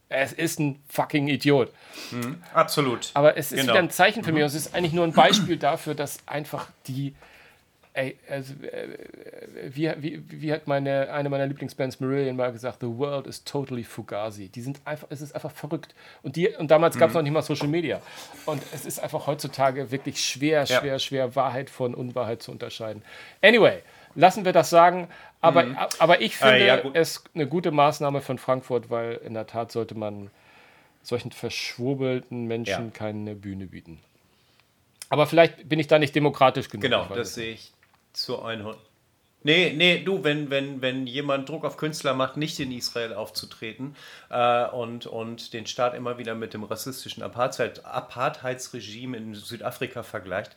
S1: Es ist ein fucking Idiot.
S2: Mhm, absolut.
S1: Aber es ist genau. wieder ein Zeichen für mich. Und es ist eigentlich nur ein Beispiel dafür, dass einfach die Ey, also, äh, wie, wie, wie hat meine, eine meiner Lieblingsbands Marillion mal gesagt, The world is totally fugazi. Die sind einfach, es ist einfach verrückt. Und, die, und damals gab es mhm. noch nicht mal Social Media. Und es ist einfach heutzutage wirklich schwer, schwer, ja. schwer, Wahrheit von Unwahrheit zu unterscheiden. Anyway, lassen wir das sagen. Aber, mhm. aber ich finde äh, ja, es eine gute Maßnahme von Frankfurt, weil in der Tat sollte man solchen verschwurbelten Menschen ja. keine Bühne bieten. Aber vielleicht bin ich da nicht demokratisch genug.
S2: Genau, das sehe ich zu 100. Nee, nee, du, wenn, wenn, wenn jemand Druck auf Künstler macht, nicht in Israel aufzutreten äh, und, und den Staat immer wieder mit dem rassistischen Apartheid, Apartheidsregime in Südafrika vergleicht,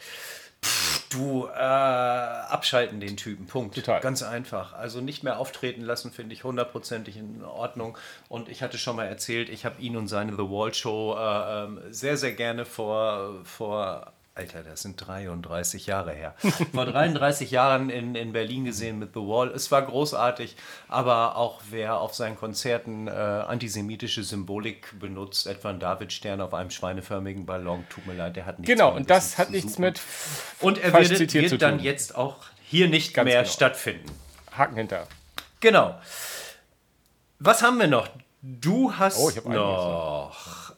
S2: pff, du, äh, abschalten den Typen, Punkt. Total. Ganz einfach. Also nicht mehr auftreten lassen, finde ich hundertprozentig in Ordnung. Und ich hatte schon mal erzählt, ich habe ihn und seine The Wall Show äh, ähm, sehr, sehr gerne vor, vor Alter, das sind 33 Jahre her. Vor 33 Jahren in, in Berlin gesehen mit The Wall. Es war großartig, aber auch wer auf seinen Konzerten äh, antisemitische Symbolik benutzt, etwa ein Davidstern auf einem schweineförmigen Ballon, tut mir leid, der hat
S1: nichts Genau, und das hat nichts mit.
S2: Und er wird, wird dann jetzt auch hier nicht Ganz mehr genau. stattfinden.
S1: Haken hinter.
S2: Genau. Was haben wir noch? Du hast oh, noch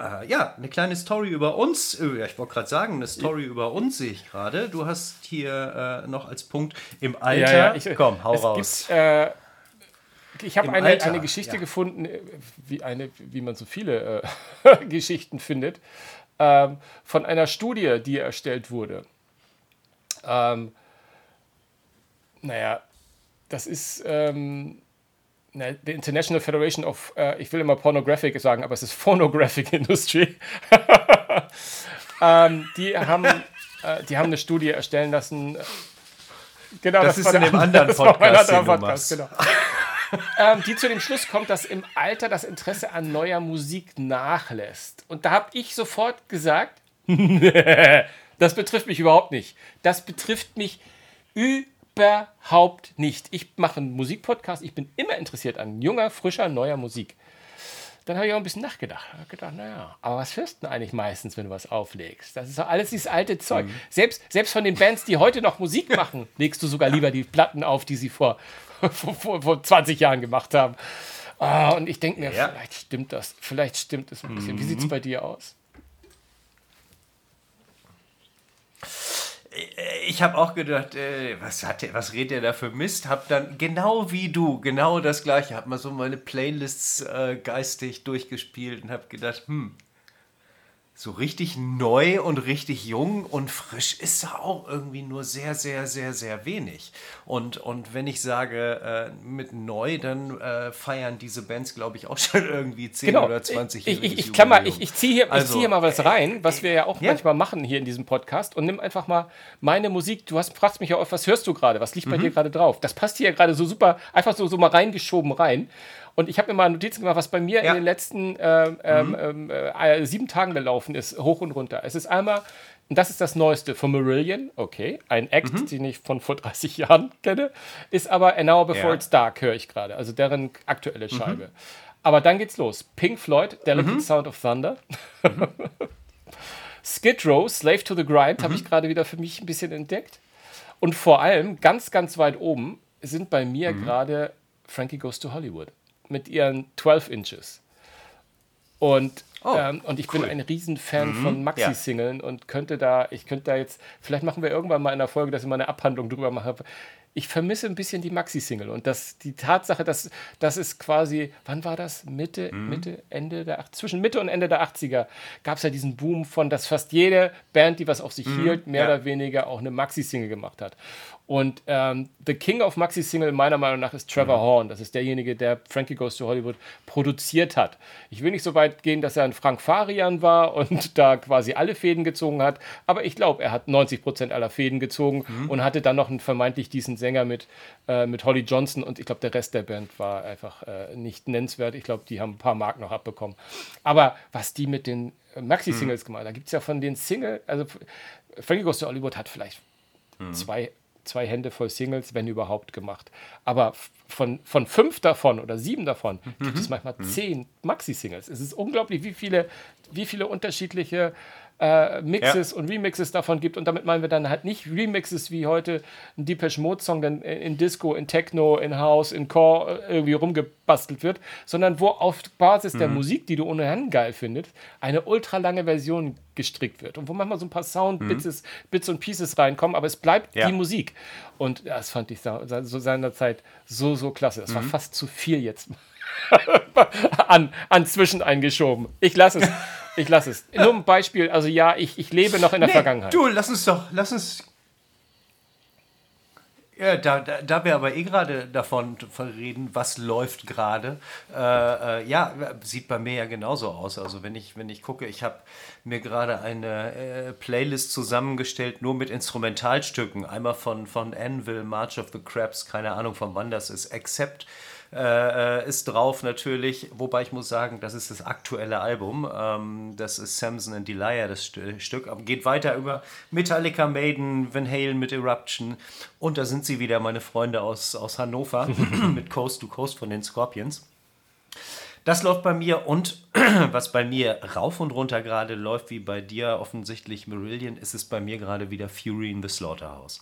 S2: äh, ja, eine kleine Story über uns. Ich wollte gerade sagen, eine Story über uns sehe ich gerade. Du hast hier äh, noch als Punkt im Alter. Ja, ja,
S1: ich, Komm, hau raus. Gibt, äh, ich habe eine, eine Geschichte ja. gefunden, äh, wie, eine, wie man so viele äh, Geschichten findet, ähm, von einer Studie, die erstellt wurde. Ähm, naja, das ist. Ähm, ne, the International Federation of, äh, ich will immer Pornographic sagen, aber es ist Phonographic Industry. ähm, die, haben, äh, die haben eine Studie erstellen lassen.
S2: Genau, das, das ist in dem anderen Podcast, anderer Podcast genau.
S1: ähm, die zu dem Schluss kommt, dass im Alter das Interesse an neuer Musik nachlässt. Und da habe ich sofort gesagt, das betrifft mich überhaupt nicht. Das betrifft mich überhaupt überhaupt nicht. Ich mache einen Musikpodcast, ich bin immer interessiert an junger, frischer, neuer Musik. Dann habe ich auch ein bisschen nachgedacht. Ich habe gedacht, naja, aber was hörst du denn eigentlich meistens, wenn du was auflegst? Das ist doch alles dieses alte Zeug. Mhm. Selbst, selbst von den Bands, die heute noch Musik machen, legst du sogar lieber die Platten auf, die sie vor, vor, vor, vor 20 Jahren gemacht haben. Oh, und ich denke mir, ja. vielleicht stimmt das. Vielleicht stimmt es ein bisschen. Mhm. Wie sieht es bei dir aus?
S2: Ich habe auch gedacht, äh, was, hat der, was redet der da für Mist? Hab dann genau wie du, genau das gleiche, hab mal so meine Playlists äh, geistig durchgespielt und hab gedacht, hm, so richtig neu und richtig jung und frisch ist da auch irgendwie nur sehr, sehr, sehr, sehr wenig. Und, und wenn ich sage äh, mit neu, dann äh, feiern diese Bands, glaube ich, auch schon irgendwie 10 genau. oder 20
S1: Jahre. Ich, ich, ich, klammer, ich, ich ziehe hier, also, zieh hier mal was rein, was wir ja auch ja. manchmal machen hier in diesem Podcast und nimm einfach mal meine Musik. Du hast, fragst mich ja oft, was hörst du gerade? Was liegt bei mhm. dir gerade drauf? Das passt hier gerade so super, einfach so, so mal reingeschoben rein. Und ich habe mir mal Notizen gemacht, was bei mir ja. in den letzten äh, mhm. ähm, äh, sieben Tagen gelaufen ist, hoch und runter. Es ist einmal Und das ist das Neueste von Marillion. Okay, ein Act, mhm. den ich von vor 30 Jahren kenne. Ist aber An Hour Before ja. It's Dark, höre ich gerade. Also deren aktuelle mhm. Scheibe. Mhm. Aber dann geht's los. Pink Floyd, Delicate mhm. Sound of Thunder. Mhm. Skid Row, Slave to the Grind, habe ich gerade wieder für mich ein bisschen entdeckt. Und vor allem, ganz, ganz weit oben, sind bei mir gerade Frankie Goes to Hollywood mit ihren 12 Inches. Und, oh, ähm, und ich cool. bin ein Riesenfan mhm, von Maxi-Singeln ja. und könnte da, ich könnte da jetzt, vielleicht machen wir irgendwann mal in der Folge, dass ich mal eine Abhandlung drüber mache. Ich vermisse ein bisschen die Maxi-Single und das, die Tatsache, dass das ist quasi, wann war das? Mitte, mhm. Mitte, Ende der, zwischen Mitte und Ende der 80er gab es ja diesen Boom von, dass fast jede Band, die was auf sich mhm, hielt, mehr ja. oder weniger auch eine Maxi-Single gemacht hat. Und ähm, The King of Maxi Single meiner Meinung nach ist Trevor mhm. Horn. Das ist derjenige, der Frankie Goes to Hollywood produziert hat. Ich will nicht so weit gehen, dass er ein Frank Farian war und da quasi alle Fäden gezogen hat, aber ich glaube, er hat 90 Prozent aller Fäden gezogen mhm. und hatte dann noch einen vermeintlich diesen Sänger mit, äh, mit Holly Johnson und ich glaube, der Rest der Band war einfach äh, nicht nennenswert. Ich glaube, die haben ein paar Mark noch abbekommen. Aber was die mit den äh, Maxi-Singles mhm. gemacht haben, da gibt es ja von den Single, also Frankie Goes to Hollywood hat vielleicht mhm. zwei zwei Hände voll Singles, wenn überhaupt, gemacht. Aber von, von fünf davon oder sieben davon mhm. gibt es manchmal mhm. zehn Maxi-Singles. Es ist unglaublich, wie viele, wie viele unterschiedliche äh, Mixes ja. und Remixes davon gibt. Und damit meinen wir dann halt nicht Remixes wie heute ein Depeche Mode Song dann in Disco, in Techno, in House, in Core äh, irgendwie rumgebastelt wird, sondern wo auf Basis mhm. der Musik, die du ohnehin geil findest, eine ultralange Version gestrickt wird und wo manchmal so ein paar Sound-Bits mhm. Bits und Pieces reinkommen, aber es bleibt ja. die Musik. Und das fand ich so seinerzeit so, so klasse. Es mhm. war fast zu viel jetzt an, an Zwischen eingeschoben. Ich lasse es. Ich lasse es. Nur ein Beispiel. Also ja, ich, ich lebe noch in der nee, Vergangenheit.
S2: Du, lass uns doch, lass uns. Ja, da, da, da wir aber eh gerade davon reden, was läuft gerade, äh, äh, ja, sieht bei mir ja genauso aus. Also wenn ich, wenn ich gucke, ich habe mir gerade eine äh, Playlist zusammengestellt, nur mit Instrumentalstücken. Einmal von, von Anvil, March of the Crabs, keine Ahnung von wann das ist, Except äh, ist drauf natürlich, wobei ich muss sagen, das ist das aktuelle Album. Ähm, das ist Samson and Delia, das St Stück. Geht weiter über Metallica, Maiden, Van Halen mit Eruption. Und da sind sie wieder, meine Freunde aus, aus Hannover, mit Coast to Coast von den Scorpions. Das läuft bei mir und was bei mir rauf und runter gerade läuft, wie bei dir offensichtlich Marillion, ist es bei mir gerade wieder Fury in the Slaughterhouse.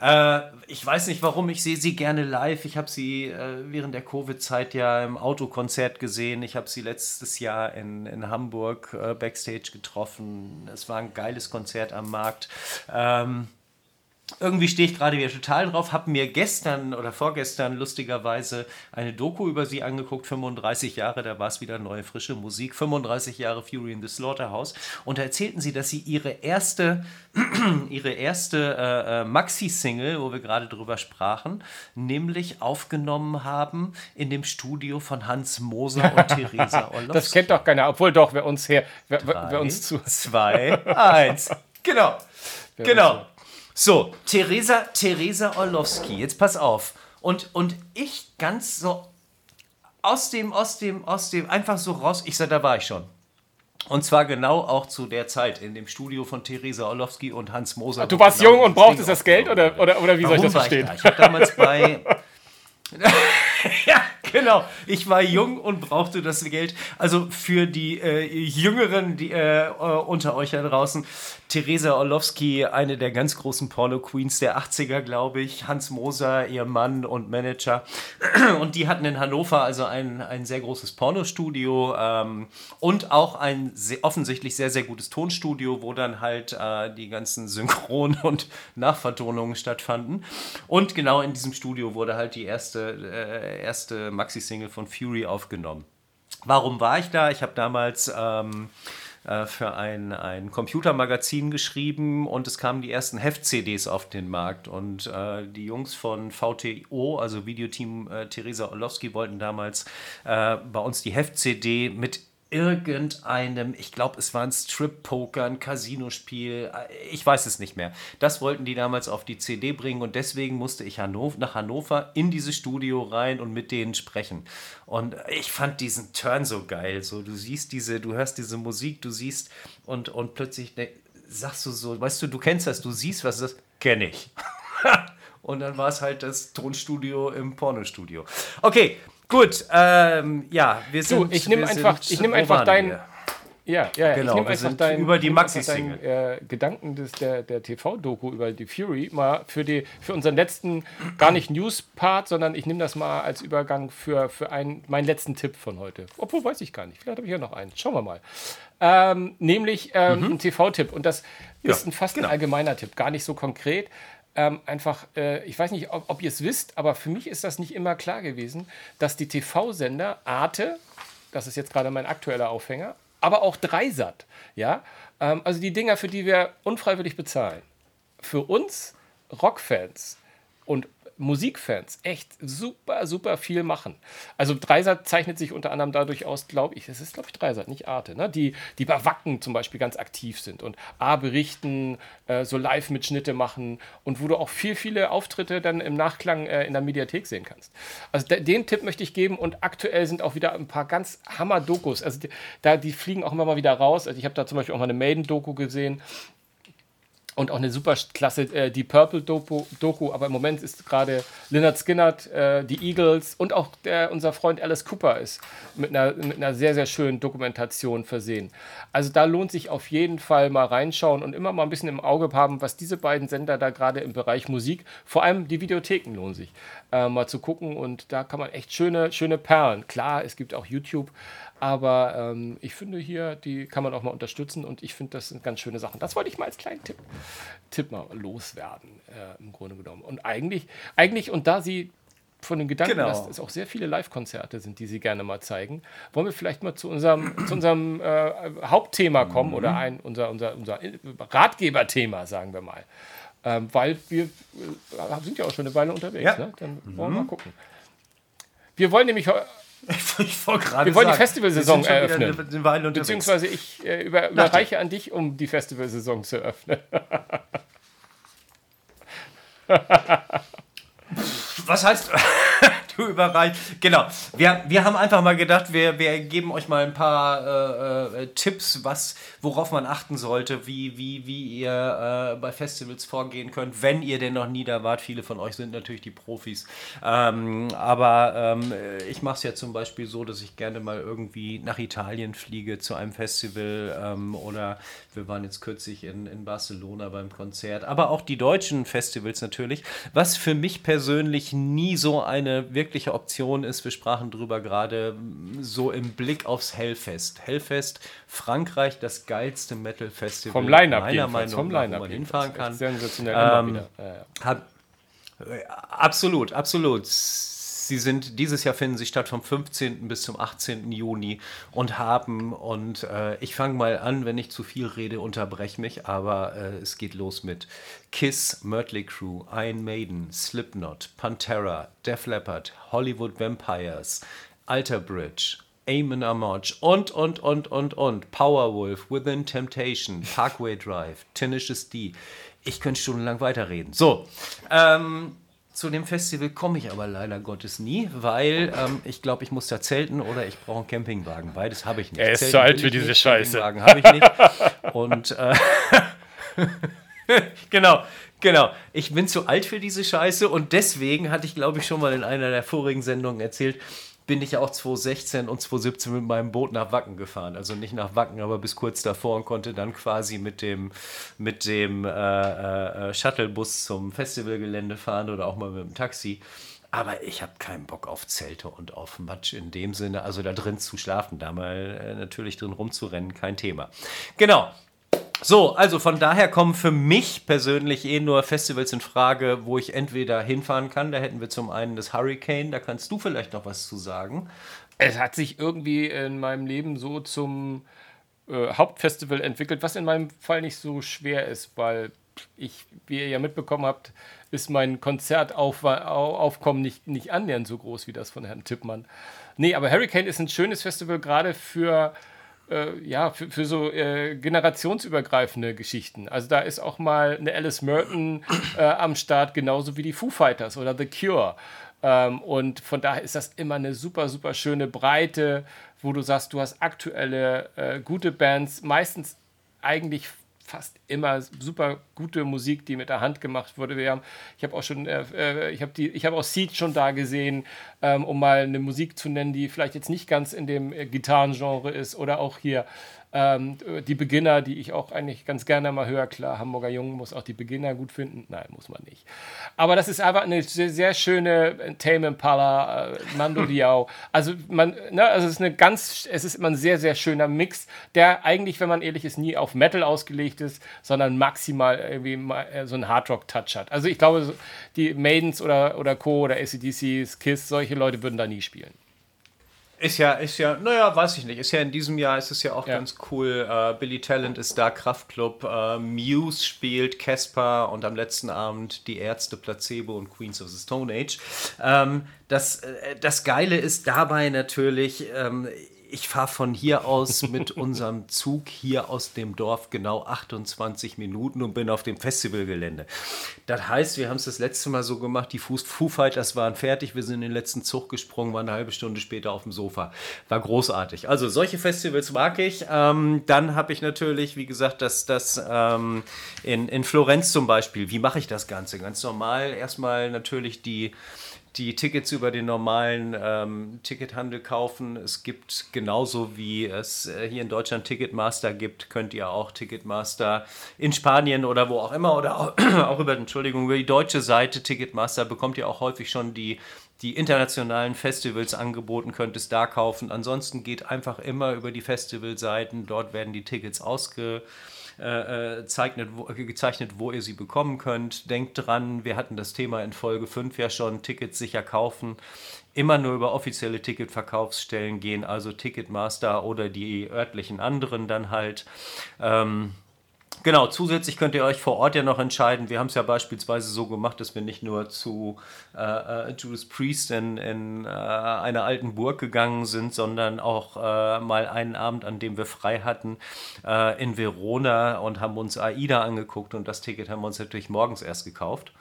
S2: Äh, ich weiß nicht warum, ich sehe sie gerne live. Ich habe sie äh, während der Covid-Zeit ja im Autokonzert gesehen. Ich habe sie letztes Jahr in, in Hamburg äh, backstage getroffen. Es war ein geiles Konzert am Markt. Ähm, irgendwie stehe ich gerade wieder total drauf, habe mir gestern oder vorgestern lustigerweise eine Doku über sie angeguckt, 35 Jahre, da war es wieder neue, frische Musik, 35 Jahre Fury in the Slaughterhouse und da erzählten sie, dass sie ihre erste, ihre erste äh, äh, Maxi-Single, wo wir gerade drüber sprachen, nämlich aufgenommen haben in dem Studio von Hans Moser und Theresa
S1: Orlowski. Das kennt doch keiner, obwohl doch, wer uns her, wer, Drei, wer uns zu...
S2: Zwei, eins, genau, genau. So, Theresa, Theresa Orlowski, jetzt pass auf. Und, und ich ganz so aus dem, aus dem, aus dem, einfach so raus, ich sag, da war ich schon. Und zwar genau auch zu der Zeit in dem Studio von Theresa Orlowski und Hans Moser. Ach,
S1: du warst genau jung und brauchtest das Geld oder, oder, oder wie Warum soll ich das verstehen?
S2: Ich, ich habe damals bei. ja, genau. Ich war jung und brauchte das Geld. Also für die äh, Jüngeren die, äh, unter euch da draußen. Theresa Orlowski, eine der ganz großen Porno-Queens der 80er, glaube ich. Hans Moser, ihr Mann und Manager. Und die hatten in Hannover also ein, ein sehr großes Pornostudio ähm, und auch ein sehr, offensichtlich sehr, sehr gutes Tonstudio, wo dann halt äh, die ganzen Synchron- und Nachvertonungen stattfanden. Und genau in diesem Studio wurde halt die erste, äh, erste Maxi-Single von Fury aufgenommen. Warum war ich da? Ich habe damals. Ähm, äh, für ein, ein Computermagazin geschrieben und es kamen die ersten Heft-CDs auf den Markt. Und äh, die Jungs von VTO, also Videoteam äh, Theresa Orlowski, wollten damals äh, bei uns die Heft-CD mit irgendeinem, ich glaube, es war ein Strip-Poker, ein Casinospiel, ich weiß es nicht mehr. Das wollten die damals auf die CD bringen und deswegen musste ich Hannover, nach Hannover in dieses Studio rein und mit denen sprechen. Und ich fand diesen Turn so geil. So, du siehst diese, du hörst diese Musik, du siehst und, und plötzlich sagst du so, weißt du, du kennst das, du siehst, was das, kenne ich. und dann war es halt das Tonstudio im Pornostudio. Okay, gut, ähm, ja, wir sind.
S1: Du, ich nehme einfach, ich nehme einfach dein. Ja, ja,
S2: genau,
S1: ich nehme
S2: einfach dein, über die Maxi-Single.
S1: Äh, Gedanken des, der, der TV-Doku über die Fury mal für, die, für unseren letzten, gar nicht News-Part, sondern ich nehme das mal als Übergang für, für einen, meinen letzten Tipp von heute. Obwohl, weiß ich gar nicht. Vielleicht habe ich ja noch einen. Schauen wir mal. Ähm, nämlich ähm, mhm. ein TV-Tipp. Und das ja, ist ein, fast genau. ein allgemeiner Tipp, gar nicht so konkret. Ähm, einfach, äh, ich weiß nicht, ob, ob ihr es wisst, aber für mich ist das nicht immer klar gewesen, dass die TV-Sender Arte, das ist jetzt gerade mein aktueller Aufhänger, aber auch Dreisat, ja, ähm, also die Dinger, für die wir unfreiwillig bezahlen, für uns Rockfans und Musikfans echt super, super viel machen. Also Dreisat zeichnet sich unter anderem dadurch aus, glaube ich, es ist glaube ich Dreisat, nicht Arte, ne? die, die bei Wacken zum Beispiel ganz aktiv sind und A berichten, äh, so Live-Mitschnitte machen und wo du auch viel, viele Auftritte dann im Nachklang äh, in der Mediathek sehen kannst. Also den Tipp möchte ich geben und aktuell sind auch wieder ein paar ganz Hammer-Dokus. Also die, da, die fliegen auch immer mal wieder raus. Also ich habe da zum Beispiel auch mal eine Maiden-Doku gesehen und auch eine super klasse äh, die Purple Doku, Doku, aber im Moment ist gerade Leonard Skinnert, äh, die Eagles und auch der, unser Freund Alice Cooper ist mit einer, mit einer sehr, sehr schönen Dokumentation versehen. Also da lohnt sich auf jeden Fall mal reinschauen und immer mal ein bisschen im Auge haben, was diese beiden Sender da gerade im Bereich Musik, vor allem die Videotheken lohnen sich, äh, mal zu gucken und da kann man echt schöne, schöne Perlen. Klar, es gibt auch YouTube, aber ähm, ich finde hier, die kann man auch mal unterstützen und ich finde, das sind ganz schöne Sachen. Das wollte ich mal als kleinen Tipp, Tipp mal loswerden, äh, im Grunde genommen. Und eigentlich, eigentlich, und da sie von den Gedanken, genau. dass es auch sehr viele Live-Konzerte sind, die sie gerne mal zeigen, wollen wir vielleicht mal zu unserem, zu unserem äh, Hauptthema kommen mhm. oder ein, unser, unser, unser Ratgeberthema, sagen wir mal. Ähm, weil wir äh, sind ja auch schon eine Weile unterwegs. Ja. Ne? Dann wollen wir mhm. mal gucken. Wir wollen nämlich
S2: Ich wollte gerade
S1: Wir wollen sagen, die Festivalsaison eröffnen. Beziehungsweise ich äh, über, überreiche an dich, um die Festivalsaison zu öffnen.
S2: Was heißt, du überreichst? Genau. Wir, wir haben einfach mal gedacht, wir, wir geben euch mal ein paar äh, äh, Tipps, was, worauf man achten sollte, wie, wie, wie ihr äh, bei Festivals vorgehen könnt, wenn ihr denn noch nie da wart. Viele von euch sind natürlich die Profis. Ähm, aber ähm, ich mache es ja zum Beispiel so, dass ich gerne mal irgendwie nach Italien fliege zu einem Festival ähm, oder wir waren jetzt kürzlich in, in Barcelona beim Konzert. Aber auch die deutschen Festivals natürlich. Was für mich persönlich nie so eine wirkliche Option ist, wir sprachen drüber gerade, so im Blick aufs Hellfest. Hellfest, Frankreich, das geilste Metal-Festival
S1: vom Line-Up
S2: meiner Meinung
S1: vom
S2: nach,
S1: wo
S2: man hinfahren kann.
S1: Sensationell ähm, ja, ja.
S2: Hab, absolut, absolut. Sie sind, dieses Jahr finden sie statt vom 15. bis zum 18. Juni und haben, und äh, ich fange mal an, wenn ich zu viel rede, unterbreche mich, aber äh, es geht los mit Kiss, Mötley Crew, Iron Maiden, Slipknot, Pantera, Def Leppard, Hollywood Vampires, Alter Bridge, Amon Amorch und, und, und, und, und. Powerwolf, Within Temptation, Parkway Drive, Tenacious D. Ich könnte stundenlang weiterreden. So, ähm, zu dem Festival komme ich aber leider Gottes nie, weil ähm, ich glaube, ich muss da zelten oder ich brauche einen Campingwagen. Beides habe ich nicht.
S1: Er ist zelten zu alt für diese nicht, Scheiße.
S2: Campingwagen habe ich nicht. Und äh, genau, genau. Ich bin zu alt für diese Scheiße und deswegen hatte ich, glaube ich, schon mal in einer der vorigen Sendungen erzählt, bin ich auch 2016 und 2017 mit meinem Boot nach Wacken gefahren. Also nicht nach Wacken, aber bis kurz davor und konnte dann quasi mit dem, mit dem äh, äh, Shuttlebus zum Festivalgelände fahren oder auch mal mit dem Taxi. Aber ich habe keinen Bock auf Zelte und auf Matsch in dem Sinne. Also da drin zu schlafen, da mal äh, natürlich drin rumzurennen, kein Thema. Genau, so, also von daher kommen für mich persönlich eh nur Festivals in Frage, wo ich entweder hinfahren kann. Da hätten wir zum einen das Hurricane, da kannst du vielleicht noch was zu sagen.
S1: Es hat sich irgendwie in meinem Leben so zum äh, Hauptfestival entwickelt, was in meinem Fall nicht so schwer ist, weil ich, wie ihr ja mitbekommen habt, ist mein Konzertaufkommen nicht, nicht annähernd so groß wie das von Herrn Tippmann. Nee, aber Hurricane ist ein schönes Festival, gerade für äh, ja, für, für so äh, generationsübergreifende Geschichten. Also da ist auch mal eine Alice Merton äh, am Start, genauso wie die Foo Fighters oder The Cure. Ähm, und von daher ist das immer eine super, super schöne Breite, wo du sagst, du hast aktuelle, äh, gute Bands, meistens eigentlich fast immer super gute Musik, die mit der Hand gemacht wurde. Wir haben, ich habe auch schon, äh, äh ich habe die, ich habe auch Seed schon da gesehen, ähm, um mal eine Musik zu nennen, die vielleicht jetzt nicht ganz in dem äh, Gitarrengenre ist oder auch hier ähm, die Beginner, die ich auch eigentlich ganz gerne mal höre, klar, Hamburger Jungen muss auch die Beginner gut finden. Nein, muss man nicht. Aber das ist einfach eine sehr, sehr schöne Tame Impala, äh, Mando Diao. Also, man, ne, also es ist eine ganz, es ist immer ein sehr, sehr schöner Mix, der eigentlich, wenn man ehrlich ist, nie auf Metal ausgelegt ist, sondern maximal irgendwie äh, so einen Hardrock-Touch hat. Also ich glaube, die Maidens oder, oder Co. oder ACDCs, Kiss, solche Leute würden da nie spielen.
S2: Ist ja, ist ja, naja, weiß ich nicht. Ist ja in diesem Jahr ist es ja auch ja. ganz cool. Uh, Billy Talent ist da, Kraftklub, uh, Muse spielt, Casper und am letzten Abend die Ärzte, Placebo und Queens of the Stone Age. Ähm, das, äh, das Geile ist dabei natürlich, ähm, ich fahre von hier aus mit unserem Zug hier aus dem Dorf genau 28 Minuten und bin auf dem Festivalgelände. Das heißt, wir haben es das letzte Mal so gemacht, die Foo Fighters waren fertig, wir sind in den letzten Zug gesprungen, waren eine halbe Stunde später auf dem Sofa. War großartig. Also solche Festivals mag ich. Ähm, dann habe ich natürlich, wie gesagt, das, das ähm, in, in Florenz zum Beispiel. Wie mache ich das Ganze? Ganz normal erstmal natürlich die die Tickets über den normalen ähm, Tickethandel kaufen. Es gibt genauso wie es äh, hier in Deutschland Ticketmaster gibt, könnt ihr auch Ticketmaster in Spanien oder wo auch immer oder auch, auch über, Entschuldigung, über die deutsche Seite Ticketmaster bekommt ihr auch häufig schon die die internationalen Festivals angeboten, könnt es da kaufen. Ansonsten geht einfach immer über die Festivalseiten. Dort werden die Tickets ausge, äh, äh, zeichnet, wo, gezeichnet, wo ihr sie bekommen könnt. Denkt dran, wir hatten das Thema in Folge 5 ja schon, Tickets sicher kaufen. Immer nur über offizielle Ticketverkaufsstellen gehen, also Ticketmaster oder die örtlichen anderen dann halt. Ähm, Genau, zusätzlich könnt ihr euch vor Ort ja noch entscheiden. Wir haben es ja beispielsweise so gemacht, dass wir nicht nur zu äh, äh, Judas Priest in, in äh, einer alten Burg gegangen sind, sondern auch äh, mal einen Abend, an dem wir frei hatten, äh, in Verona und haben uns AIDA angeguckt und das Ticket haben wir uns natürlich morgens erst gekauft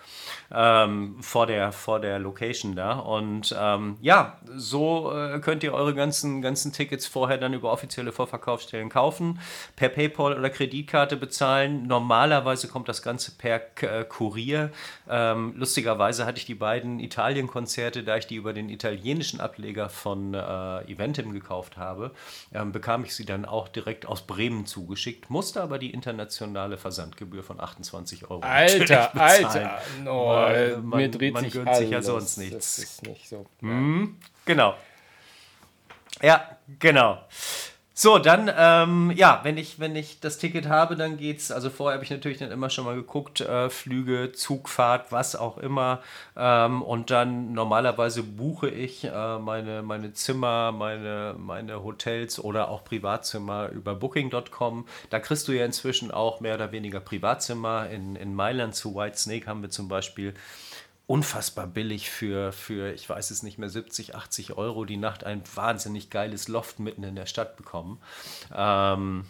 S2: ähm, vor, der, vor der Location da. Und ähm, ja, so äh, könnt ihr eure ganzen, ganzen Tickets vorher dann über offizielle Vorverkaufsstellen kaufen, per PayPal oder Kreditkarte bezahlen. Normalerweise kommt das Ganze per äh, Kurier. Ähm, lustigerweise hatte ich die beiden Italien-Konzerte, da ich die über den italienischen Ableger von äh, Eventim gekauft habe, ähm, bekam ich sie dann auch direkt aus Bremen zugeschickt, musste aber die internationale Versandgebühr von 28 Euro
S1: Alter, Alter, no
S2: weil man, mir dreht man sich gönnt alles. sich ja sonst nichts. Das ist nicht so. Mhm, genau. Ja, genau. So, dann, ähm, ja, wenn ich, wenn ich das Ticket habe, dann geht's, also vorher habe ich natürlich dann immer schon mal geguckt, äh, Flüge, Zugfahrt, was auch immer. Ähm, und dann normalerweise buche ich äh, meine, meine Zimmer, meine, meine Hotels oder auch Privatzimmer über Booking.com. Da kriegst du ja inzwischen auch mehr oder weniger Privatzimmer. In, in Mailand zu White Snake haben wir zum Beispiel unfassbar billig für, für, ich weiß es nicht mehr, 70, 80 Euro die Nacht ein wahnsinnig geiles Loft mitten in der Stadt bekommen. Ähm,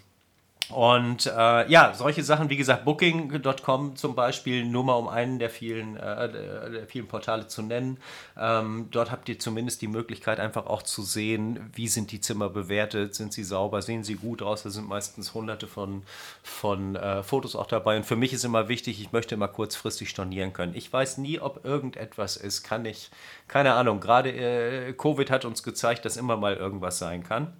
S2: und äh, ja, solche Sachen, wie gesagt, Booking.com zum Beispiel, nur mal um einen der vielen, äh, der vielen Portale zu nennen. Ähm, dort habt ihr zumindest die Möglichkeit, einfach auch zu sehen, wie sind die Zimmer bewertet, sind sie sauber, sehen sie gut aus. Da sind meistens hunderte von, von äh, Fotos auch dabei. Und für mich ist immer wichtig, ich möchte immer kurzfristig stornieren können. Ich weiß nie, ob irgendetwas ist, kann ich, keine Ahnung, gerade äh, Covid hat uns gezeigt, dass immer mal irgendwas sein kann.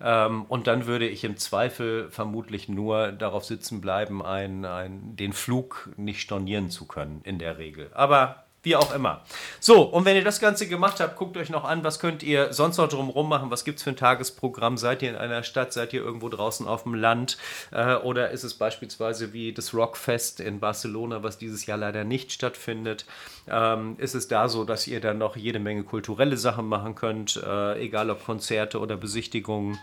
S2: Ähm, und dann würde ich im Zweifel vermutlich nur darauf sitzen bleiben, ein, ein, den Flug nicht stornieren zu können, in der Regel. Aber wie auch immer. So, und wenn ihr das Ganze gemacht habt, guckt euch noch an, was könnt ihr sonst noch drumherum machen, was gibt es für ein Tagesprogramm, seid ihr in einer Stadt, seid ihr irgendwo draußen auf dem Land? Äh, oder ist es beispielsweise wie das Rockfest in Barcelona, was dieses Jahr leider nicht stattfindet, ähm, ist es da so, dass ihr dann noch jede Menge kulturelle Sachen machen könnt, äh, egal ob Konzerte oder Besichtigungen.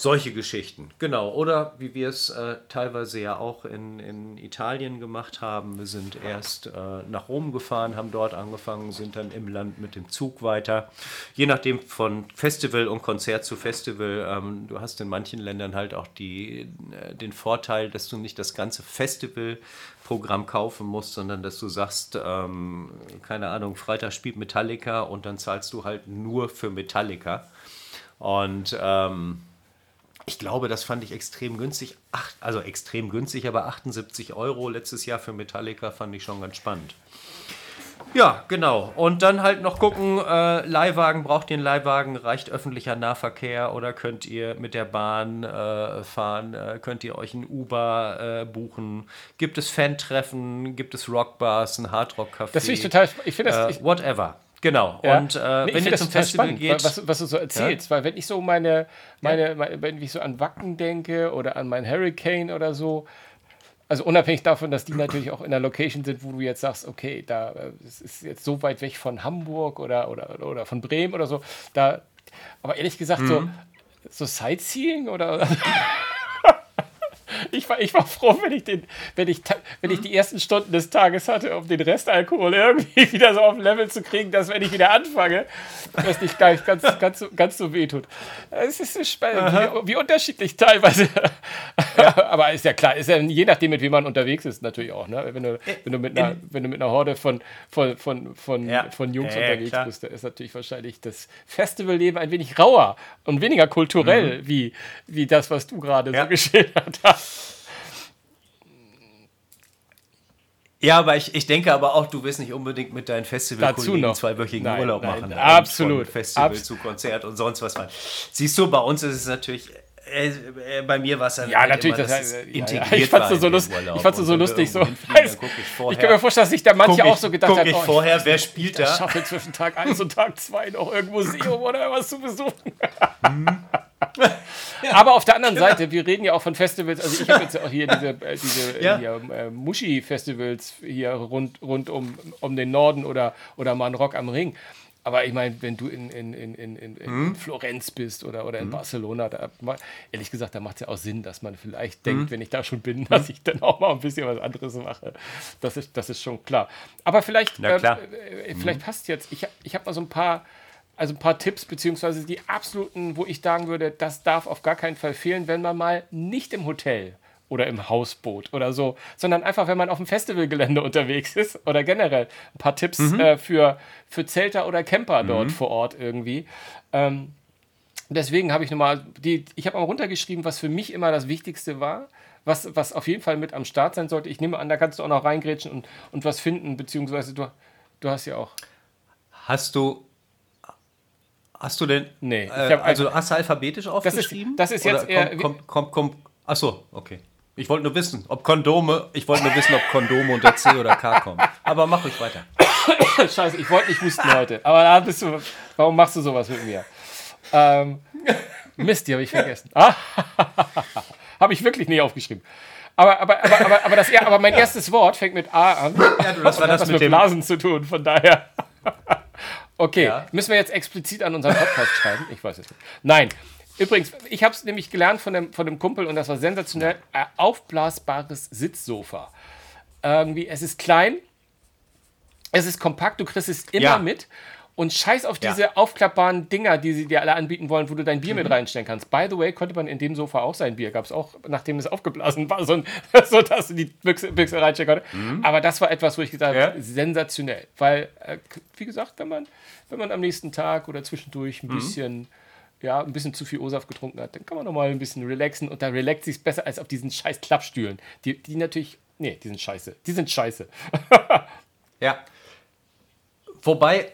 S2: Solche Geschichten, genau. Oder wie wir es äh, teilweise ja auch in, in Italien gemacht haben. Wir sind erst äh, nach Rom gefahren, haben dort angefangen, sind dann im Land mit dem Zug weiter. Je nachdem von Festival und Konzert zu Festival. Ähm, du hast in manchen Ländern halt auch die, äh, den Vorteil, dass du nicht das ganze Festivalprogramm kaufen musst, sondern dass du sagst, ähm, keine Ahnung, Freitag spielt Metallica und dann zahlst du halt nur für Metallica. Und ähm, Ich glaube, das fand ich extrem günstig. Ach, also extrem günstig, aber 78 Euro letztes Jahr für Metallica fand ich schon ganz spannend. Ja, genau. Und dann halt noch gucken, äh, Leihwagen, braucht ihr einen Leihwagen, reicht öffentlicher Nahverkehr oder könnt ihr mit der Bahn äh, fahren, äh, könnt ihr euch ein Uber äh, buchen, gibt es Fan-Treffen, gibt es Rockbars, ein Hardrock-Café.
S1: Das finde ich total, ich finde das,
S2: äh, whatever. Genau.
S1: Ja.
S2: Und äh,
S1: Nee,
S2: wenn ihr zum Festival
S1: spannend,
S2: geht,
S1: was, was du so erzählst, weil wenn ich so meine, meine, meine, wenn ich so an Wacken denke oder an mein Hurricane oder so, also unabhängig davon, dass die natürlich auch in einer Location sind, wo du jetzt sagst, okay, da äh, es ist jetzt so weit weg von Hamburg oder, oder, oder von Bremen oder so, da, aber ehrlich gesagt, so,
S2: Mhm.
S1: so Sightseeing oder. Ich war, ich war froh, wenn ich, den, wenn, ich, wenn ich die ersten Stunden des Tages hatte, um den Restalkohol irgendwie wieder so auf ein Level zu kriegen, dass wenn ich wieder anfange, das nicht gleich ganz, ganz, so, ganz so wehtut. Es ist so spannend, wie, wie unterschiedlich teilweise. Aber ist ja klar, ist ja je nachdem, mit wem man unterwegs ist, natürlich auch. Ne? Wenn, du, wenn, du mit einer, wenn du mit einer Horde von, von, von, von,
S2: Ja.
S1: von Jungs
S2: Ja, ja,
S1: unterwegs
S2: klar.
S1: bist, da ist natürlich wahrscheinlich das Festivalleben ein wenig rauer und weniger kulturell, wie, wie das, was du gerade
S2: Mhm. Ja.
S1: so geschildert hast.
S2: Ja, aber ich, ich denke aber auch, du wirst nicht unbedingt mit deinen Festivalkollegen zweiwöchigen
S1: Nein,
S2: Urlaub
S1: nein,
S2: machen.
S1: absolut.
S2: Von Festival
S1: Abs-
S2: zu Konzert und sonst was. Siehst du, bei uns ist es natürlich, äh, äh, bei mir war es dann
S1: Ja,
S2: halt
S1: natürlich,
S2: immer,
S1: das,
S2: es
S1: ja, ja,
S2: integriert
S1: ich fand's
S2: war
S1: so.
S2: Urlaub.
S1: Ich fand's so lustig so.
S2: irgendwo guck ich
S1: Ich
S2: vorher-
S1: kann mir vorstellen, dass sich da manche
S2: guck
S1: auch so gedacht haben,
S2: ich
S1: oh,
S2: vorher, wer spielt
S1: ich
S2: da?
S1: schaffe zwischen Tag 1 und Tag 2 noch irgendein Museum oder was zu besuchen. Aber auf der anderen Seite, wir reden ja auch von Festivals, also ich habe jetzt auch hier diese, äh, diese
S2: Ja.
S1: hier, äh, Muschi-Festivals hier rund, rund um, um den Norden oder, oder mal ein Rock am Ring. Aber ich meine, wenn du in, in, in, in, in, in Florenz bist oder, oder in Barcelona, da, ehrlich gesagt, da macht es ja auch Sinn, dass man vielleicht denkt,
S2: Mhm.
S1: wenn ich da schon bin, dass ich dann auch mal ein bisschen was anderes mache. Das ist, das ist schon klar. Aber vielleicht,
S2: klar.
S1: äh, äh, vielleicht passt jetzt. Ich, ich habe mal so ein paar, also ein paar Tipps, beziehungsweise die absoluten, wo ich sagen würde, das darf auf gar keinen Fall fehlen, wenn man mal nicht im Hotel oder im Hausboot oder so, sondern einfach, wenn man auf dem Festivalgelände unterwegs ist oder generell ein paar Tipps äh, für, für Zelter oder Camper dort vor Ort irgendwie. Ähm, deswegen habe ich nochmal, die, ich habe mal runtergeschrieben, was für mich immer das Wichtigste war, was, was auf jeden Fall mit am Start sein sollte. Ich nehme an, da kannst du auch noch reingrätschen und, und was finden, beziehungsweise du, du hast ja auch.
S2: Hast du. Hast du denn.
S1: Nee,
S2: äh, also hast du alphabetisch
S1: ist-
S2: aufgeschrieben?
S1: das ist jetzt
S2: Oder
S1: eher-
S2: Kommt, kommt, kommt, kommt, achso, okay. Ich wollte nur wissen, ob Kondome. Ich wollte nur wissen, ob Kondome unter C oder K kommen. Aber mach ruhig weiter.
S1: Scheiße, ich wollte nicht husten heute. Aber da bist du. Warum machst du sowas mit mir? Ähm, Mist, die habe ich vergessen. Ah, habe ich wirklich nicht aufgeschrieben. Aber, aber, aber, aber, aber, das, ja, aber mein erstes Wort fängt mit A an.
S2: Ja, du, das war
S1: hat
S2: das
S1: was
S2: mit
S1: mit. Blasen zu tun, von daher. Okay,
S2: Ja.
S1: müssen wir jetzt explizit an unseren Podcast schreiben? Ich weiß es nicht. Nein. Übrigens, ich habe es nämlich gelernt von dem, von dem Kumpel und das war sensationell. Äh, aufblasbares Sitzsofa. Irgendwie, es ist klein, es ist kompakt, du kriegst es immer
S2: Ja.
S1: mit. Und scheiß auf
S2: Ja.
S1: diese aufklappbaren Dinger, die sie dir alle anbieten wollen, wo du dein Bier
S2: Mhm.
S1: mit reinstellen kannst. By the way, konnte man in dem Sofa auch sein Bier. Gab es auch, nachdem es aufgeblasen war, so, ein, so dass du die Büchse, Büchse reinstellen konntest. Aber das war etwas, wo ich gesagt habe,
S2: Mhm. Ja.
S1: sensationell. Weil, äh, wie gesagt, wenn man, wenn man am nächsten Tag oder zwischendurch ein
S2: Mhm.
S1: bisschen, ja, ein bisschen zu viel O-Saft getrunken hat, dann kann man noch mal ein bisschen relaxen und da relaxt sich besser als auf diesen scheiß Klappstühlen. Die, die natürlich, nee, die sind scheiße. Die sind scheiße.
S2: Ja. Wobei,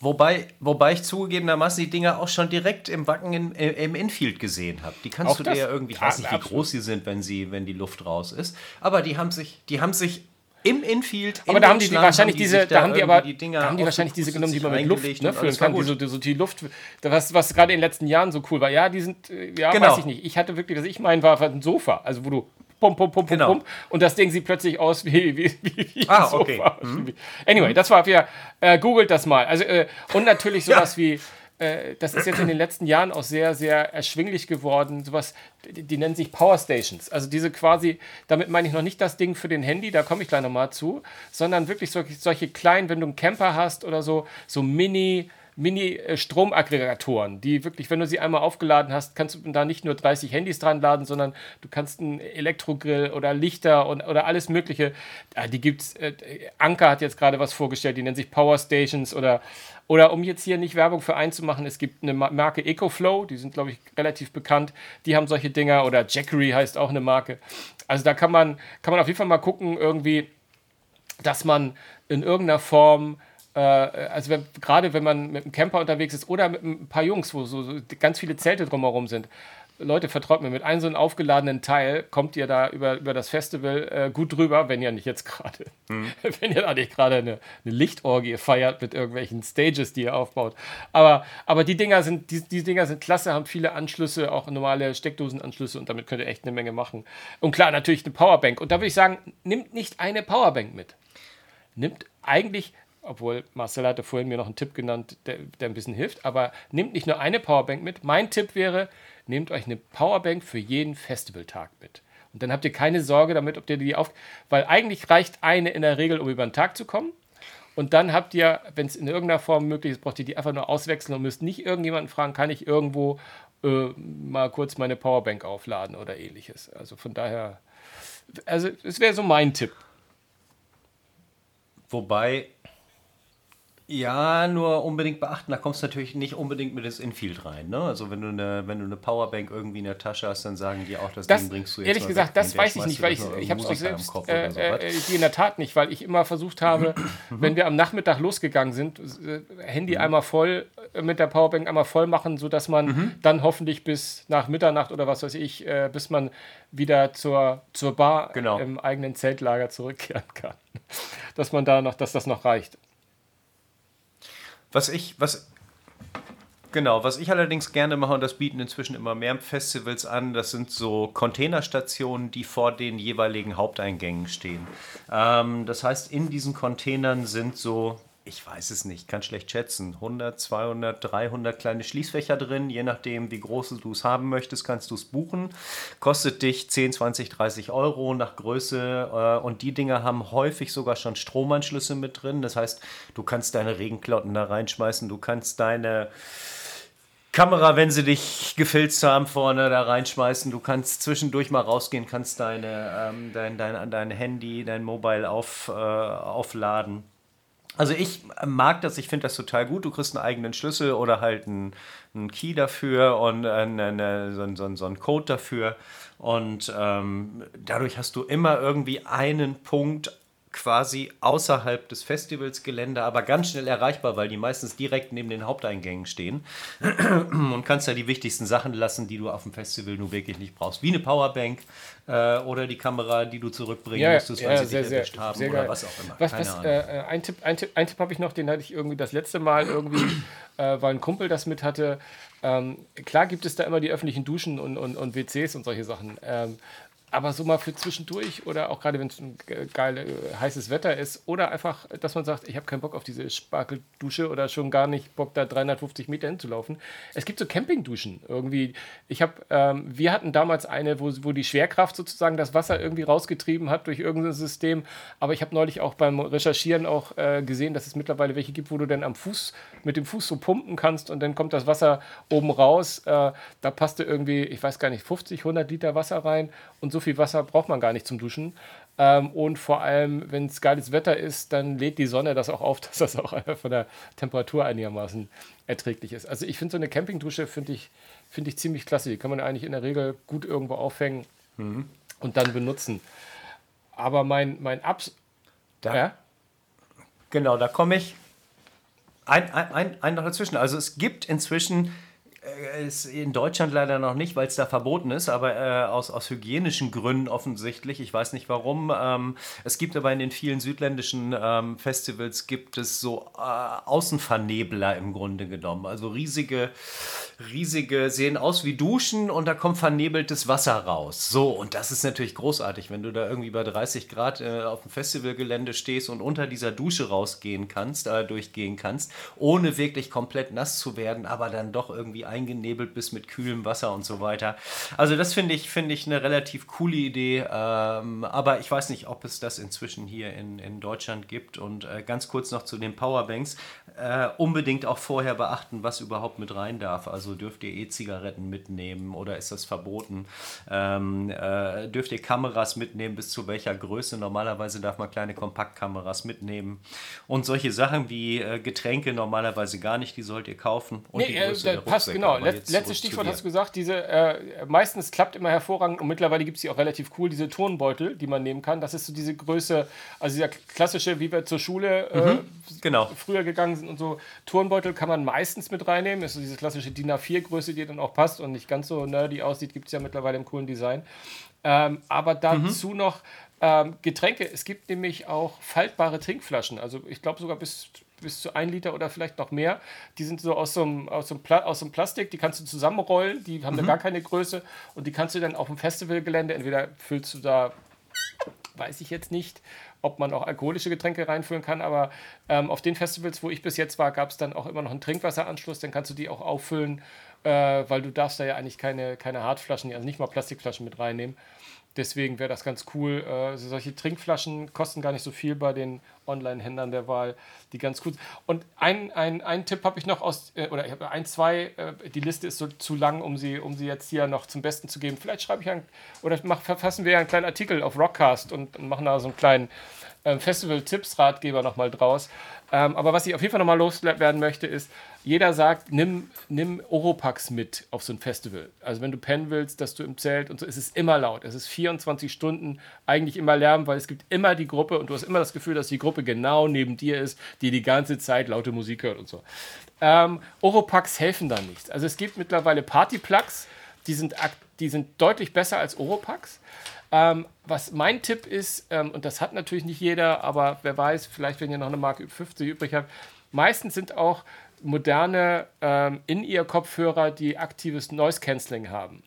S2: wobei, wobei ich zugegebenermaßen die Dinger auch schon direkt im Wacken in, äh, im Infield gesehen habe. Die kannst
S1: Auch
S2: du dir ja irgendwie, ich weiß nicht, wie
S1: absolut.
S2: groß sie sind, wenn sie, wenn die Luft raus ist. Aber die haben sich, die haben sich im Infield.
S1: Aber
S2: in
S1: da haben die, wahrscheinlich
S2: die
S1: diese, da haben die aber,
S2: die Dinger
S1: da haben die wahrscheinlich diese genommen, die man mit Luft ne,
S2: war
S1: kann, die so, so die Luft, was, was gerade in den letzten Jahren so cool war. Ja, die sind, äh, ja,
S2: Genau.
S1: weiß ich nicht. Ich hatte wirklich, was ich meine, war ein Sofa, also wo du pum, pum, pum,
S2: Genau.
S1: pum, und das Ding sieht plötzlich aus wie, wie, wie, wie
S2: Ah,
S1: Sofa.
S2: okay.
S1: Anyway, das war für, äh, googelt das mal. Also, äh, und natürlich sowas wie, äh, das ist jetzt in den letzten Jahren auch sehr, sehr erschwinglich geworden. Sowas, die, die nennen sich Power Stations. Also diese quasi, damit meine ich noch nicht das Ding für den Handy, da komme ich gleich nochmal zu, sondern wirklich solche, solche kleinen, wenn du einen Camper hast oder so, so Mini, Mini-Stromaggregatoren, die wirklich, wenn du sie einmal aufgeladen hast, kannst du da nicht nur 30 Handys dran laden, sondern du kannst einen Elektrogrill oder Lichter und, oder alles Mögliche. Die gibt's. Äh, Anker hat jetzt gerade was vorgestellt, die nennen sich Power Stations oder oder um jetzt hier nicht Werbung für einzumachen, es gibt eine Marke EcoFlow, die sind, glaube ich, relativ bekannt. Die haben solche Dinger oder Jackery heißt auch eine Marke. Also da kann man, kann man auf jeden Fall mal gucken, irgendwie, dass man in irgendeiner Form also wenn, gerade wenn man mit einem Camper unterwegs ist oder mit ein paar Jungs, wo so, so ganz viele Zelte drumherum sind, Leute, vertraut mir, mit einem so einem aufgeladenen Teil kommt ihr da über, über das Festival äh, gut drüber, wenn ihr nicht jetzt gerade, hm. wenn ihr da nicht gerade eine, eine Lichtorgie feiert mit irgendwelchen Stages, die ihr aufbaut. Aber, aber die Dinger sind, die, die Dinger sind klasse, haben viele Anschlüsse, auch normale Steckdosenanschlüsse und damit könnt ihr echt eine Menge machen. Und klar, natürlich eine Powerbank. Und da würde ich sagen, nimmt nicht eine Powerbank mit. Nimmt eigentlich obwohl Marcel hatte vorhin mir noch einen Tipp genannt, der, der, ein bisschen hilft, aber nehmt nicht nur eine Powerbank mit. Mein Tipp wäre, nehmt euch eine Powerbank für jeden Festivaltag mit. Und dann habt ihr keine Sorge damit, ob ihr die auf. Weil eigentlich reicht eine in der Regel, um über den Tag zu kommen. Und dann habt ihr, wenn es in irgendeiner Form möglich ist, braucht ihr die einfach nur auswechseln und müsst nicht irgendjemanden fragen, kann ich irgendwo äh, mal kurz meine Powerbank aufladen oder ähnliches. Also von daher, also es wäre so mein Tipp.
S2: Wobei ja, nur unbedingt beachten, da kommst du natürlich nicht unbedingt mit ins Infield rein. Ne? Also wenn du, eine, wenn du eine Powerbank irgendwie in der Tasche hast, dann sagen die auch, das,
S1: das
S2: Ding bringst du
S1: jetzt Ehrlich gesagt, das weiß ich nicht, weil ich, ich habe es auch selbst äh, äh, in der Tat nicht, weil ich immer versucht habe, wenn wir am Nachmittag losgegangen sind, äh, Handy mhm. einmal voll äh, mit der Powerbank einmal voll machen, sodass man mhm. dann hoffentlich bis nach Mitternacht oder was weiß ich, äh, bis man wieder zur, zur Bar genau. im eigenen Zeltlager zurückkehren kann. dass man da noch, dass das noch reicht.
S2: Was ich, was, genau, was ich allerdings gerne mache, und das bieten inzwischen immer mehr Festivals an, das sind so Containerstationen, die vor den jeweiligen Haupteingängen stehen. Ähm, das heißt, in diesen Containern sind so ich weiß es nicht, kann schlecht schätzen, 100, 200, 300 kleine Schließfächer drin. Je nachdem, wie groß du es haben möchtest, kannst du es buchen. Kostet dich 10, 20, 30 Euro nach Größe. Äh, und die Dinger haben häufig sogar schon Stromanschlüsse mit drin. Das heißt, du kannst deine Regenklotten da reinschmeißen, du kannst deine Kamera, wenn sie dich gefilzt haben, vorne da reinschmeißen. Du kannst zwischendurch mal rausgehen, kannst deine, ähm, dein, dein, dein Handy, dein Mobile auf, äh, aufladen. Also ich mag das, ich finde das total gut. Du kriegst einen eigenen Schlüssel oder halt einen, einen Key dafür und eine, eine, so, so, so einen Code dafür. Und ähm, dadurch hast du immer irgendwie einen Punkt quasi außerhalb des Festivalsgelände, aber ganz schnell erreichbar, weil die meistens direkt neben den Haupteingängen stehen und kannst ja die wichtigsten Sachen lassen, die du auf dem Festival nur wirklich nicht brauchst, wie eine Powerbank äh, oder die Kamera, die du zurückbringen ja, musstest, weil ja, sie dich erwischt haben sehr oder geil. was auch immer.
S1: Was, was, äh, ein Tipp, ein Tipp, ein Tipp habe ich noch, den hatte ich irgendwie das letzte Mal irgendwie, äh, weil ein Kumpel das mit hatte. Ähm, klar gibt es da immer die öffentlichen Duschen und, und, und WCs und solche Sachen. Ähm, aber so mal für zwischendurch oder auch gerade wenn es ein geiles, äh, heißes Wetter ist oder einfach, dass man sagt, ich habe keinen Bock auf diese Sparkeldusche oder schon gar nicht Bock, da 350 Meter hinzulaufen. Es gibt so Campingduschen irgendwie. Ich habe, ähm, wir hatten damals eine, wo, wo die Schwerkraft sozusagen das Wasser irgendwie rausgetrieben hat durch irgendein System. Aber ich habe neulich auch beim Recherchieren auch äh, gesehen, dass es mittlerweile welche gibt, wo du dann am Fuß mit dem Fuß so pumpen kannst und dann kommt das Wasser oben raus. Äh, da passte irgendwie, ich weiß gar nicht, 50, 100 Liter Wasser rein und so so viel Wasser braucht man gar nicht zum Duschen. Ähm, und vor allem, wenn es geiles Wetter ist, dann lädt die Sonne das auch auf, dass das auch von der Temperatur einigermaßen erträglich ist. Also ich finde so eine Campingdusche finde ich, find ich ziemlich klasse. Die kann man eigentlich in der Regel gut irgendwo aufhängen mhm. und dann benutzen. Aber mein, mein Abs...
S2: Da, ja? Genau, da komme ich ein, ein, ein, ein noch dazwischen. Also es gibt inzwischen ist in Deutschland leider noch nicht, weil es da verboten ist, aber äh, aus, aus hygienischen Gründen offensichtlich. Ich weiß nicht warum. Ähm, es gibt aber in den vielen südländischen ähm, Festivals gibt es so äh, Außenvernebler im Grunde genommen. Also riesige riesige, sehen aus wie Duschen und da kommt vernebeltes Wasser raus. So, und das ist natürlich großartig, wenn du da irgendwie bei 30 Grad äh, auf dem Festivalgelände stehst und unter dieser Dusche rausgehen kannst, äh, durchgehen kannst, ohne wirklich komplett nass zu werden, aber dann doch irgendwie eingenebelt bist mit kühlem Wasser und so weiter. Also das finde ich, finde ich eine relativ coole Idee, ähm, aber ich weiß nicht, ob es das inzwischen hier in, in Deutschland gibt. Und äh, ganz kurz noch zu den Powerbanks. Äh, unbedingt auch vorher beachten, was überhaupt mit rein darf. Also dürft ihr E-Zigaretten mitnehmen oder ist das verboten? Ähm, äh, dürft ihr Kameras mitnehmen, bis zu welcher Größe? Normalerweise darf man kleine Kompaktkameras mitnehmen. Und solche Sachen wie äh, Getränke normalerweise gar nicht, die sollt ihr kaufen. Und
S1: nee, äh, passt genau. Let, letztes Stichwort hast du gesagt, diese äh, meistens klappt immer hervorragend und mittlerweile gibt es die auch relativ cool, diese Turnbeutel, die man nehmen kann. Das ist so diese Größe, also dieser klassische, wie wir zur Schule mhm, genau. früher gegangen sind und so. Turnbeutel kann man meistens mit reinnehmen. Das ist so diese klassische DIN A4-Größe, die dann auch passt und nicht ganz so nerdy aussieht. Gibt es ja mittlerweile im coolen Design. Ähm, aber dazu mhm. noch ähm, Getränke. Es gibt nämlich auch faltbare Trinkflaschen. Also ich glaube sogar bis, bis zu ein Liter oder vielleicht noch mehr. Die sind so aus so einem, aus so einem, Pla aus so einem Plastik, die kannst du zusammenrollen, die haben mhm. da gar keine Größe und die kannst du dann auf dem Festivalgelände, entweder füllst du da, weiß ich jetzt nicht, ob man auch alkoholische Getränke reinfüllen kann. Aber ähm, auf den Festivals, wo ich bis jetzt war, gab es dann auch immer noch einen Trinkwasseranschluss. Dann kannst du die auch auffüllen, äh, weil du darfst da ja eigentlich keine, keine Hartflaschen, also nicht mal Plastikflaschen mit reinnehmen. Deswegen wäre das ganz cool. Äh, solche Trinkflaschen kosten gar nicht so viel bei den Online-Händlern der Wahl, die ganz gut sind. Und ein, ein, Tipp habe ich noch aus, äh, oder ich habe ein, zwei, äh, die Liste ist so zu lang, um sie, um sie jetzt hier noch zum Besten zu geben. Vielleicht schreibe ich ein, oder mach, verfassen wir einen kleinen Artikel auf Rockcast und, und machen da so einen kleinen ähm, Festival-Tipps-Ratgeber nochmal draus. Ähm, aber was ich auf jeden Fall nochmal loswerden möchte, ist, jeder sagt, nimm, nimm Oropax mit auf so ein Festival. Also wenn du pennen willst, dass du im Zelt und so, es ist immer laut. Es ist 24 Stunden eigentlich immer Lärm, weil es gibt immer die Gruppe und du hast immer das Gefühl, dass die Gruppe genau neben dir ist, die die ganze Zeit laute Musik hört und so. Ähm, Oropax helfen da nichts. Also es gibt mittlerweile Partyplugs, die sind, die sind deutlich besser als Oropax. Ähm, was mein Tipp ist, ähm, und das hat natürlich nicht jeder, aber wer weiß, vielleicht wenn ihr noch eine Marke 50 übrig habt, meistens sind auch moderne ähm, In-Ear-Kopfhörer, die aktives Noise Cancelling haben.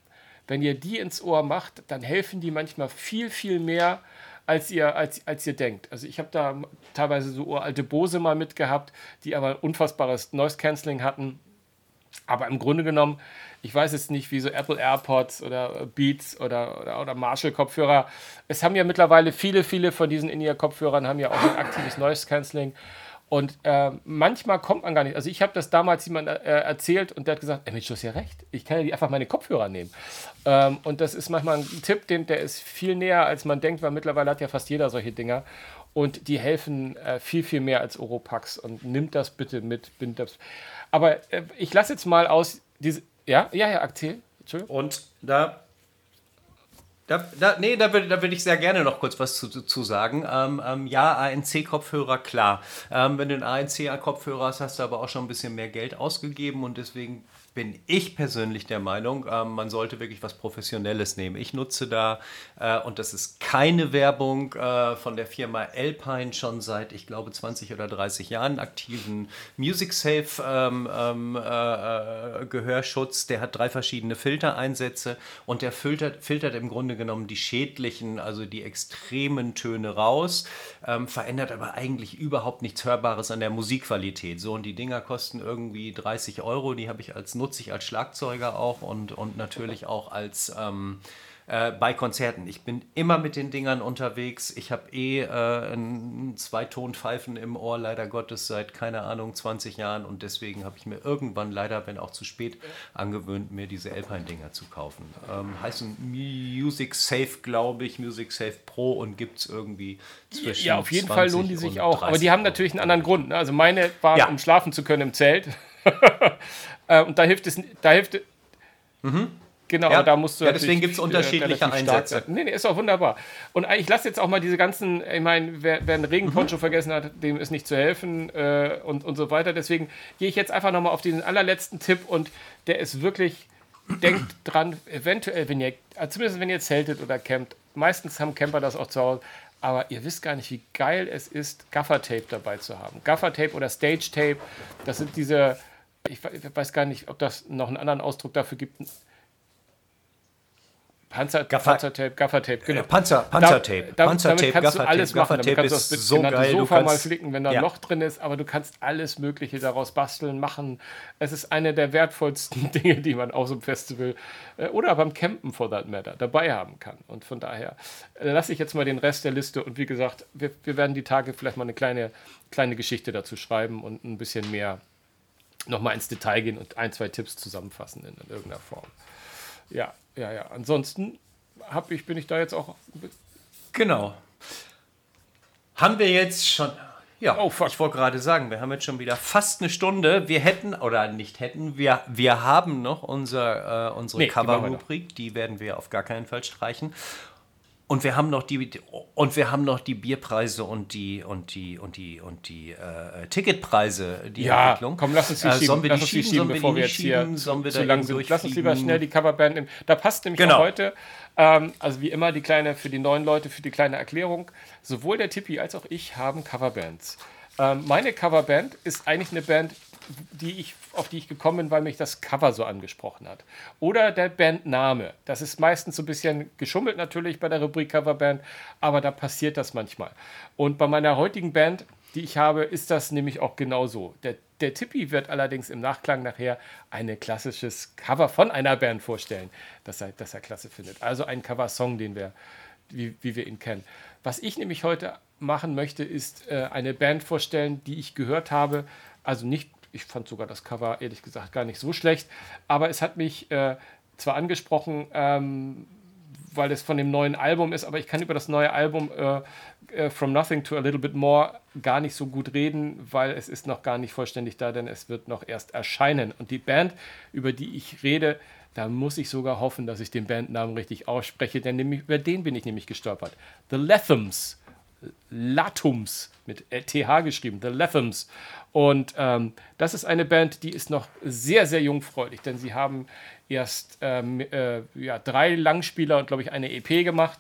S1: Wenn ihr die ins Ohr macht, dann helfen die manchmal viel, viel mehr, als ihr, als, als ihr denkt. Also ich habe da teilweise so uralte Bose mal mitgehabt, die aber unfassbares Noise Cancelling hatten. Aber im Grunde genommen ich weiß jetzt nicht, wie so Apple AirPods oder Beats oder, oder, oder Marshall-Kopfhörer. Es haben ja mittlerweile viele, viele von diesen In-Ear-Kopfhörern haben ja auch ein aktives Noise Cancelling. Und äh, manchmal kommt man gar nicht. Also ich habe das damals jemand äh, erzählt und der hat gesagt, Mensch, du hast ja recht. Ich kann ja einfach meine Kopfhörer nehmen. Ähm, und das ist manchmal ein Tipp, den, der ist viel näher, als man denkt, weil mittlerweile hat ja fast jeder solche Dinger. Und die helfen äh, viel, viel mehr als Oropax. Und nimmt das bitte mit. Bind das. Aber äh, ich lasse jetzt mal aus, diese, ja, ja, ja, erzähl.
S2: Und da da, da, nee, da würde da würd ich sehr gerne noch kurz was zu, zu sagen. Ähm, ähm, ja, ANC-Kopfhörer, klar. Ähm, wenn du einen ANC-Kopfhörer hast, hast du aber auch schon ein bisschen mehr Geld ausgegeben und deswegen bin ich persönlich der Meinung, äh, man sollte wirklich was Professionelles nehmen. Ich nutze da, äh, und das ist keine Werbung äh, von der Firma Alpine, schon seit, ich glaube, 20 oder 30 Jahren aktiven Music Safe ähm, ähm, äh, äh, Gehörschutz. Der hat drei verschiedene Filtereinsätze und der filtert, filtert im Grunde genommen die schädlichen, also die extremen Töne raus, ähm, verändert aber eigentlich überhaupt nichts Hörbares an der Musikqualität. So, und die Dinger kosten irgendwie 30 Euro, die habe ich als nutze ich als Schlagzeuger auch und, und natürlich auch als ähm, äh, bei Konzerten. Ich bin immer mit den Dingern unterwegs. Ich habe eh äh, ein Zweitonpfeifen im Ohr, leider Gottes, seit, keine Ahnung, 20 Jahren. Und deswegen habe ich mir irgendwann, leider, wenn auch zu spät, angewöhnt, mir diese Alpine-Dinger zu kaufen. Ähm, heißen Music Safe, glaube ich, Music Safe Pro und gibt es irgendwie zwischen.
S1: Ja, auf jeden Fall lohnen die sich auch. Aber die haben natürlich einen anderen Grund. Ne? Also meine waren, ja. um schlafen zu können im Zelt. Äh, und da hilft es, da hilft. Mhm. Genau,
S2: ja. da musst du. Ja, deswegen gibt es unterschiedliche Einsätze.
S1: Nee, nee, ist auch wunderbar. Und ich lasse jetzt auch mal diese ganzen, ich meine, wer, wer einen Regenponcho mhm. vergessen hat, dem ist nicht zu helfen äh, und, und so weiter. Deswegen gehe ich jetzt einfach nochmal auf diesen allerletzten Tipp und der ist wirklich, denkt dran, eventuell, wenn ihr, also zumindest wenn ihr zeltet oder campt, meistens haben Camper das auch zu Hause, aber ihr wisst gar nicht, wie geil es ist, Gaffertape dabei zu haben. Gaffertape oder Stage Tape, das sind diese ich weiß gar nicht, ob das noch einen anderen Ausdruck dafür gibt. Panzer,
S2: Gaffer,
S1: Panzertape, Gaffertape,
S2: genau. Panzer, Panzertape.
S1: Da, da,
S2: Panzertape,
S1: damit kannst du alles machen. Damit kannst du das
S2: so geil.
S1: Sofa
S2: du
S1: mal flicken, wenn da ein
S2: ja.
S1: Loch drin ist, aber du kannst alles Mögliche daraus basteln, machen. Es ist eine der wertvollsten Dinge, die man auf so einem Festival äh, oder beim Campen, for that matter, dabei haben kann. Und von daher äh, lasse ich jetzt mal den Rest der Liste und wie gesagt, wir, wir werden die Tage vielleicht mal eine kleine, kleine Geschichte dazu schreiben und ein bisschen mehr nochmal ins Detail gehen und ein, zwei Tipps zusammenfassen in, in irgendeiner Form. Ja, ja, ja. Ansonsten hab ich, bin ich da jetzt auch.
S2: Genau. Haben wir jetzt schon. Ja,
S1: Oh,
S2: ich wollte gerade sagen, wir haben jetzt schon wieder fast eine Stunde. Wir hätten, oder nicht hätten, wir, wir haben noch unser, äh, unsere
S1: Nee, die.
S2: Cover-Rubrik, die werden wir auf gar keinen Fall streichen. Und wir haben noch die und wir haben noch die Bierpreise und die und die und die und die äh, Ticketpreise, die
S1: Ja,
S2: Entwicklung.
S1: komm, lass uns die
S2: Äh,
S1: schieben,
S2: sollen wir
S1: lass
S2: die schieben,
S1: schieben, bevor wir jetzt hier
S2: schieben? Wir
S1: zu
S2: da
S1: lang sind. Lass uns lieber schnell die Coverband nehmen. Da passt nämlich
S2: Genau.
S1: auch heute, ähm, also wie immer, die kleine, für die neuen Leute, für die kleine Erklärung. Sowohl der Tippi als auch ich haben Coverbands. Ähm, meine Coverband ist eigentlich eine Band, die ich, auf die ich gekommen bin, weil mich das Cover so angesprochen hat. Oder der Bandname. Das ist meistens so ein bisschen geschummelt natürlich bei der Rubrik Coverband, aber da passiert das manchmal. Und bei meiner heutigen Band, die ich habe, ist das nämlich auch genau so. Der, der Tippi wird allerdings im Nachklang nachher ein klassisches Cover von einer Band vorstellen, das er, das er klasse findet. Also ein Coversong, den wir, wie, wie wir ihn kennen. Was ich nämlich heute machen möchte, ist äh, eine Band vorstellen, die ich gehört habe. Also nicht, ich fand sogar das Cover ehrlich gesagt gar nicht so schlecht, aber es hat mich äh, zwar angesprochen, ähm, weil es von dem neuen Album ist, aber ich kann über das neue Album äh, äh, From Nothing to a Little Bit More gar nicht so gut reden, weil es ist noch gar nicht vollständig da, denn es wird noch erst erscheinen. Und die Band, über die ich rede, da muss ich sogar hoffen, dass ich den Bandnamen richtig ausspreche, denn nämlich, über den bin ich nämlich gestolpert. The Lathams. Latums mit TH geschrieben, The Lathams. Und ähm, das ist eine Band, die ist noch sehr, sehr jungfräulich, denn sie haben erst ähm, äh, ja, drei Langspieler und, glaube ich, eine EP gemacht.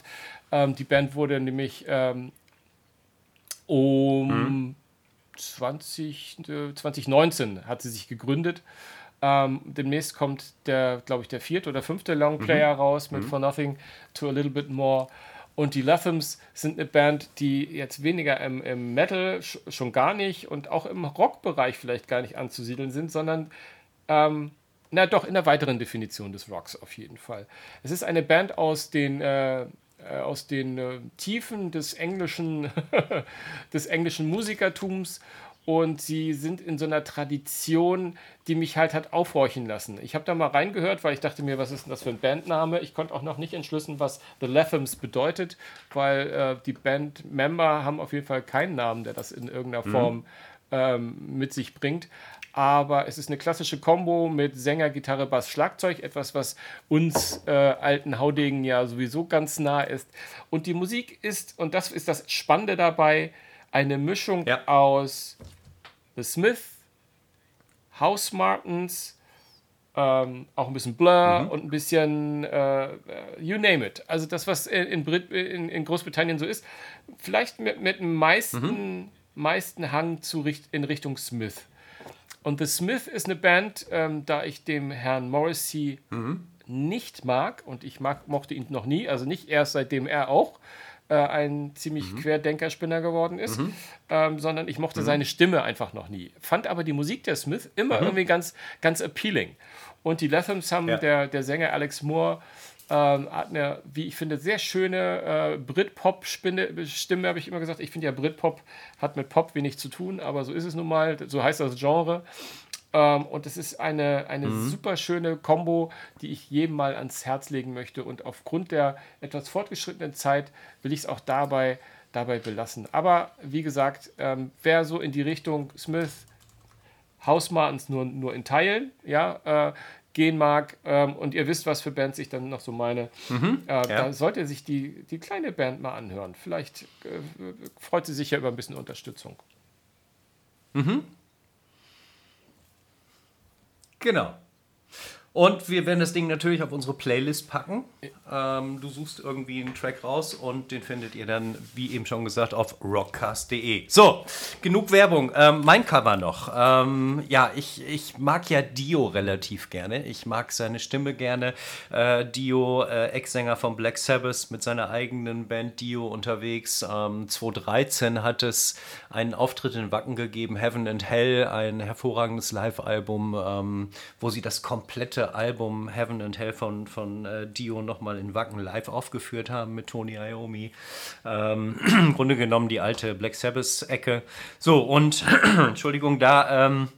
S1: Ähm, die Band wurde nämlich ähm, um 20, äh, 2019 hat sie sich gegründet. Ähm, demnächst kommt der, glaube ich, der vierte oder fünfte Longplayer raus mit For Nothing to a Little Bit More. Und die Lathams sind eine Band, die jetzt weniger im, im Metal sch schon gar nicht und auch im Rockbereich vielleicht gar nicht anzusiedeln sind, sondern ähm, na doch in der weiteren Definition des Rocks auf jeden Fall. Es ist eine Band aus den äh, äh, aus den äh, Tiefen des englischen des englischen Musikertums und sie sind in so einer Tradition, die mich halt hat aufhorchen lassen. Ich habe da mal reingehört, weil ich dachte mir, was ist denn das für ein Bandname? Ich konnte auch noch nicht entschlüsseln, was The Lathams bedeutet, weil äh, die Bandmember haben auf jeden Fall keinen Namen, der das in irgendeiner Form ähm, mit sich bringt. Aber es ist eine klassische Combo mit Sänger, Gitarre, Bass, Schlagzeug, etwas, was uns äh, alten Haudegen ja sowieso ganz nah ist. Und die Musik ist, und das ist das Spannende dabei, eine Mischung
S2: Ja.
S1: aus The Smith, House Martins, ähm, auch ein bisschen Blur und ein bisschen äh, You name it. Also das, was in, Brit in, in Großbritannien so ist. Vielleicht mit, mit dem meisten, meisten Hang zu in Richtung Smith. Und The Smith ist eine Band, ähm, da ich dem Herrn Morrissey nicht mag und ich mag, mochte ihn noch nie, also nicht erst seitdem er auch äh, ein ziemlich Querdenkerspinner geworden ist, ähm, sondern ich mochte seine Stimme einfach noch nie. Fand aber die Musik der Smith immer irgendwie ganz, ganz appealing. Und die Lathams haben,
S2: Ja.
S1: der, der Sänger Alex Moore, ähm, hat eine, wie ich finde, sehr schöne äh, Britpop-Stimme, Stimme, habe ich immer gesagt. Ich finde ja, Britpop hat mit Pop wenig zu tun, aber so ist es nun mal, so heißt das Genre. Ähm, und es ist eine, eine super schöne Combo, die ich jedem mal ans Herz legen möchte. Und aufgrund der etwas fortgeschrittenen Zeit will ich es auch dabei, dabei belassen. Aber wie gesagt, ähm, wer so in die Richtung Smith, House Martins nur, nur in Teilen, ja, äh, gehen mag ähm, und ihr wisst, was für Bands ich dann noch so meine, äh, da sollte sich die, die kleine Band mal anhören. Vielleicht äh, freut sie sich ja über ein bisschen Unterstützung.
S2: Genau. Und wir werden das Ding natürlich auf unsere Playlist packen. Ähm, du suchst irgendwie einen Track raus und den findet ihr dann, wie eben schon gesagt, auf rockcast.de. So, genug Werbung. Ähm, mein Cover noch. Ähm, ja, ich, ich mag ja Dio relativ gerne. Ich mag seine Stimme gerne. Äh, Dio, äh, Ex-Sänger von Black Sabbath, mit seiner eigenen Band Dio unterwegs. Ähm, 2013 hat es einen Auftritt in Wacken gegeben, Heaven and Hell, ein hervorragendes Live-Album, ähm, wo sie das komplette Album Heaven and Hell von, von äh, Dio nochmal in Wacken live aufgeführt haben mit Tony Iommi. Ähm, Im Grunde genommen die alte Black Sabbath-Ecke. So, und Entschuldigung, da. Ähm,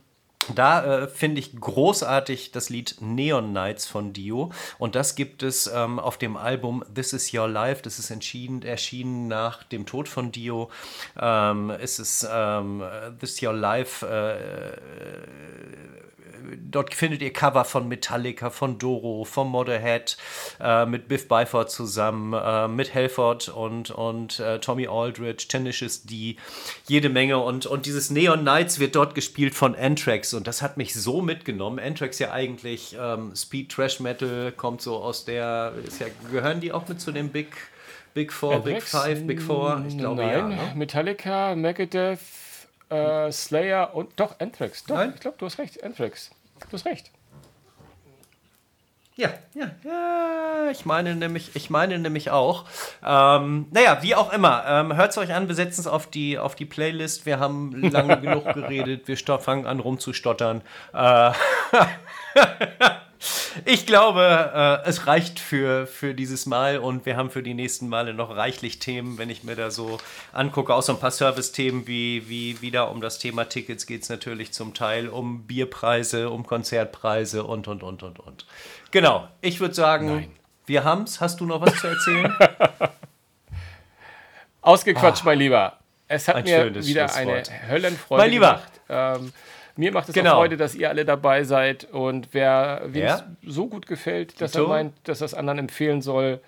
S2: da äh, finde ich großartig das Lied Neon Nights von Dio. Und das gibt es ähm, auf dem Album This Is Your Life. Das ist entschieden, erschienen nach dem Tod von Dio. Ähm, es ist ähm, This Is Your Life. Dort findet ihr Cover von Metallica, von Doro, von Motorhead, äh, mit Biff Byford zusammen, äh, mit Helford und, und äh, Tommy Aldridge, Tenacious D, jede Menge. Und, und dieses Neon Nights wird dort gespielt von Anthrax und das hat mich so mitgenommen. Anthrax ja eigentlich ähm, Speed Trash Metal, kommt so aus der, ja, gehören die auch mit zu den Big, Big Four, Anthrax? Big Five, Big Four?
S1: Ich glaube Nein. ja. Ne? Metallica, Megadeth, äh, Slayer und doch Anthrax. Doch, Nein? ich glaube, du hast recht, Anthrax. Du hast recht.
S2: Ja, ja, ja, ich meine nämlich, ich meine nämlich auch. Ähm, naja, wie auch immer, ähm, hört es euch an, wir setzen es auf die, auf die Playlist. Wir haben lange genug geredet, wir fangen an rumzustottern. Äh, ich glaube, äh, es reicht für, für dieses Mal und wir haben für die nächsten Male noch reichlich Themen, wenn ich mir da so angucke. Auch so ein paar Service-Themen wie, wie wieder um das Thema Tickets geht es natürlich zum Teil um Bierpreise, um Konzertpreise und, und, und, und, und. Genau, ich würde sagen, Nein. wir es. Hast du noch was zu erzählen?
S1: Ausgequatscht, ah, mein Lieber. Es hat mir wieder eine Höllenfreude
S2: mein Lieber. gemacht.
S1: Ähm, mir macht es genau. auch Freude, dass ihr alle dabei seid. Und wer wem ja. so gut gefällt, dass Tito? er meint, dass das anderen empfehlen soll,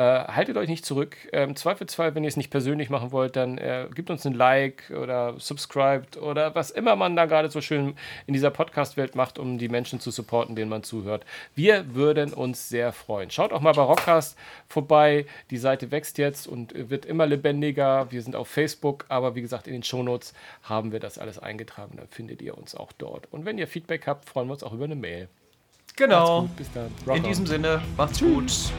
S1: äh, haltet euch nicht zurück. Ähm, Zweifelsfall, wenn ihr es nicht persönlich machen wollt, dann äh, gebt uns ein Like oder subscribt oder was immer man da gerade so schön in dieser Podcast-Welt macht, um die Menschen zu supporten, denen man zuhört. Wir würden uns sehr freuen. Schaut auch mal bei Rockcast vorbei. Die Seite wächst jetzt und wird immer lebendiger. Wir sind auf Facebook, aber wie gesagt, in den Shownotes haben wir das alles eingetragen. Dann findet ihr uns auch dort. Und wenn ihr Feedback habt, freuen wir uns auch über eine Mail.
S2: Genau. Bis dann. Rock in on. diesem Sinne, macht's gut.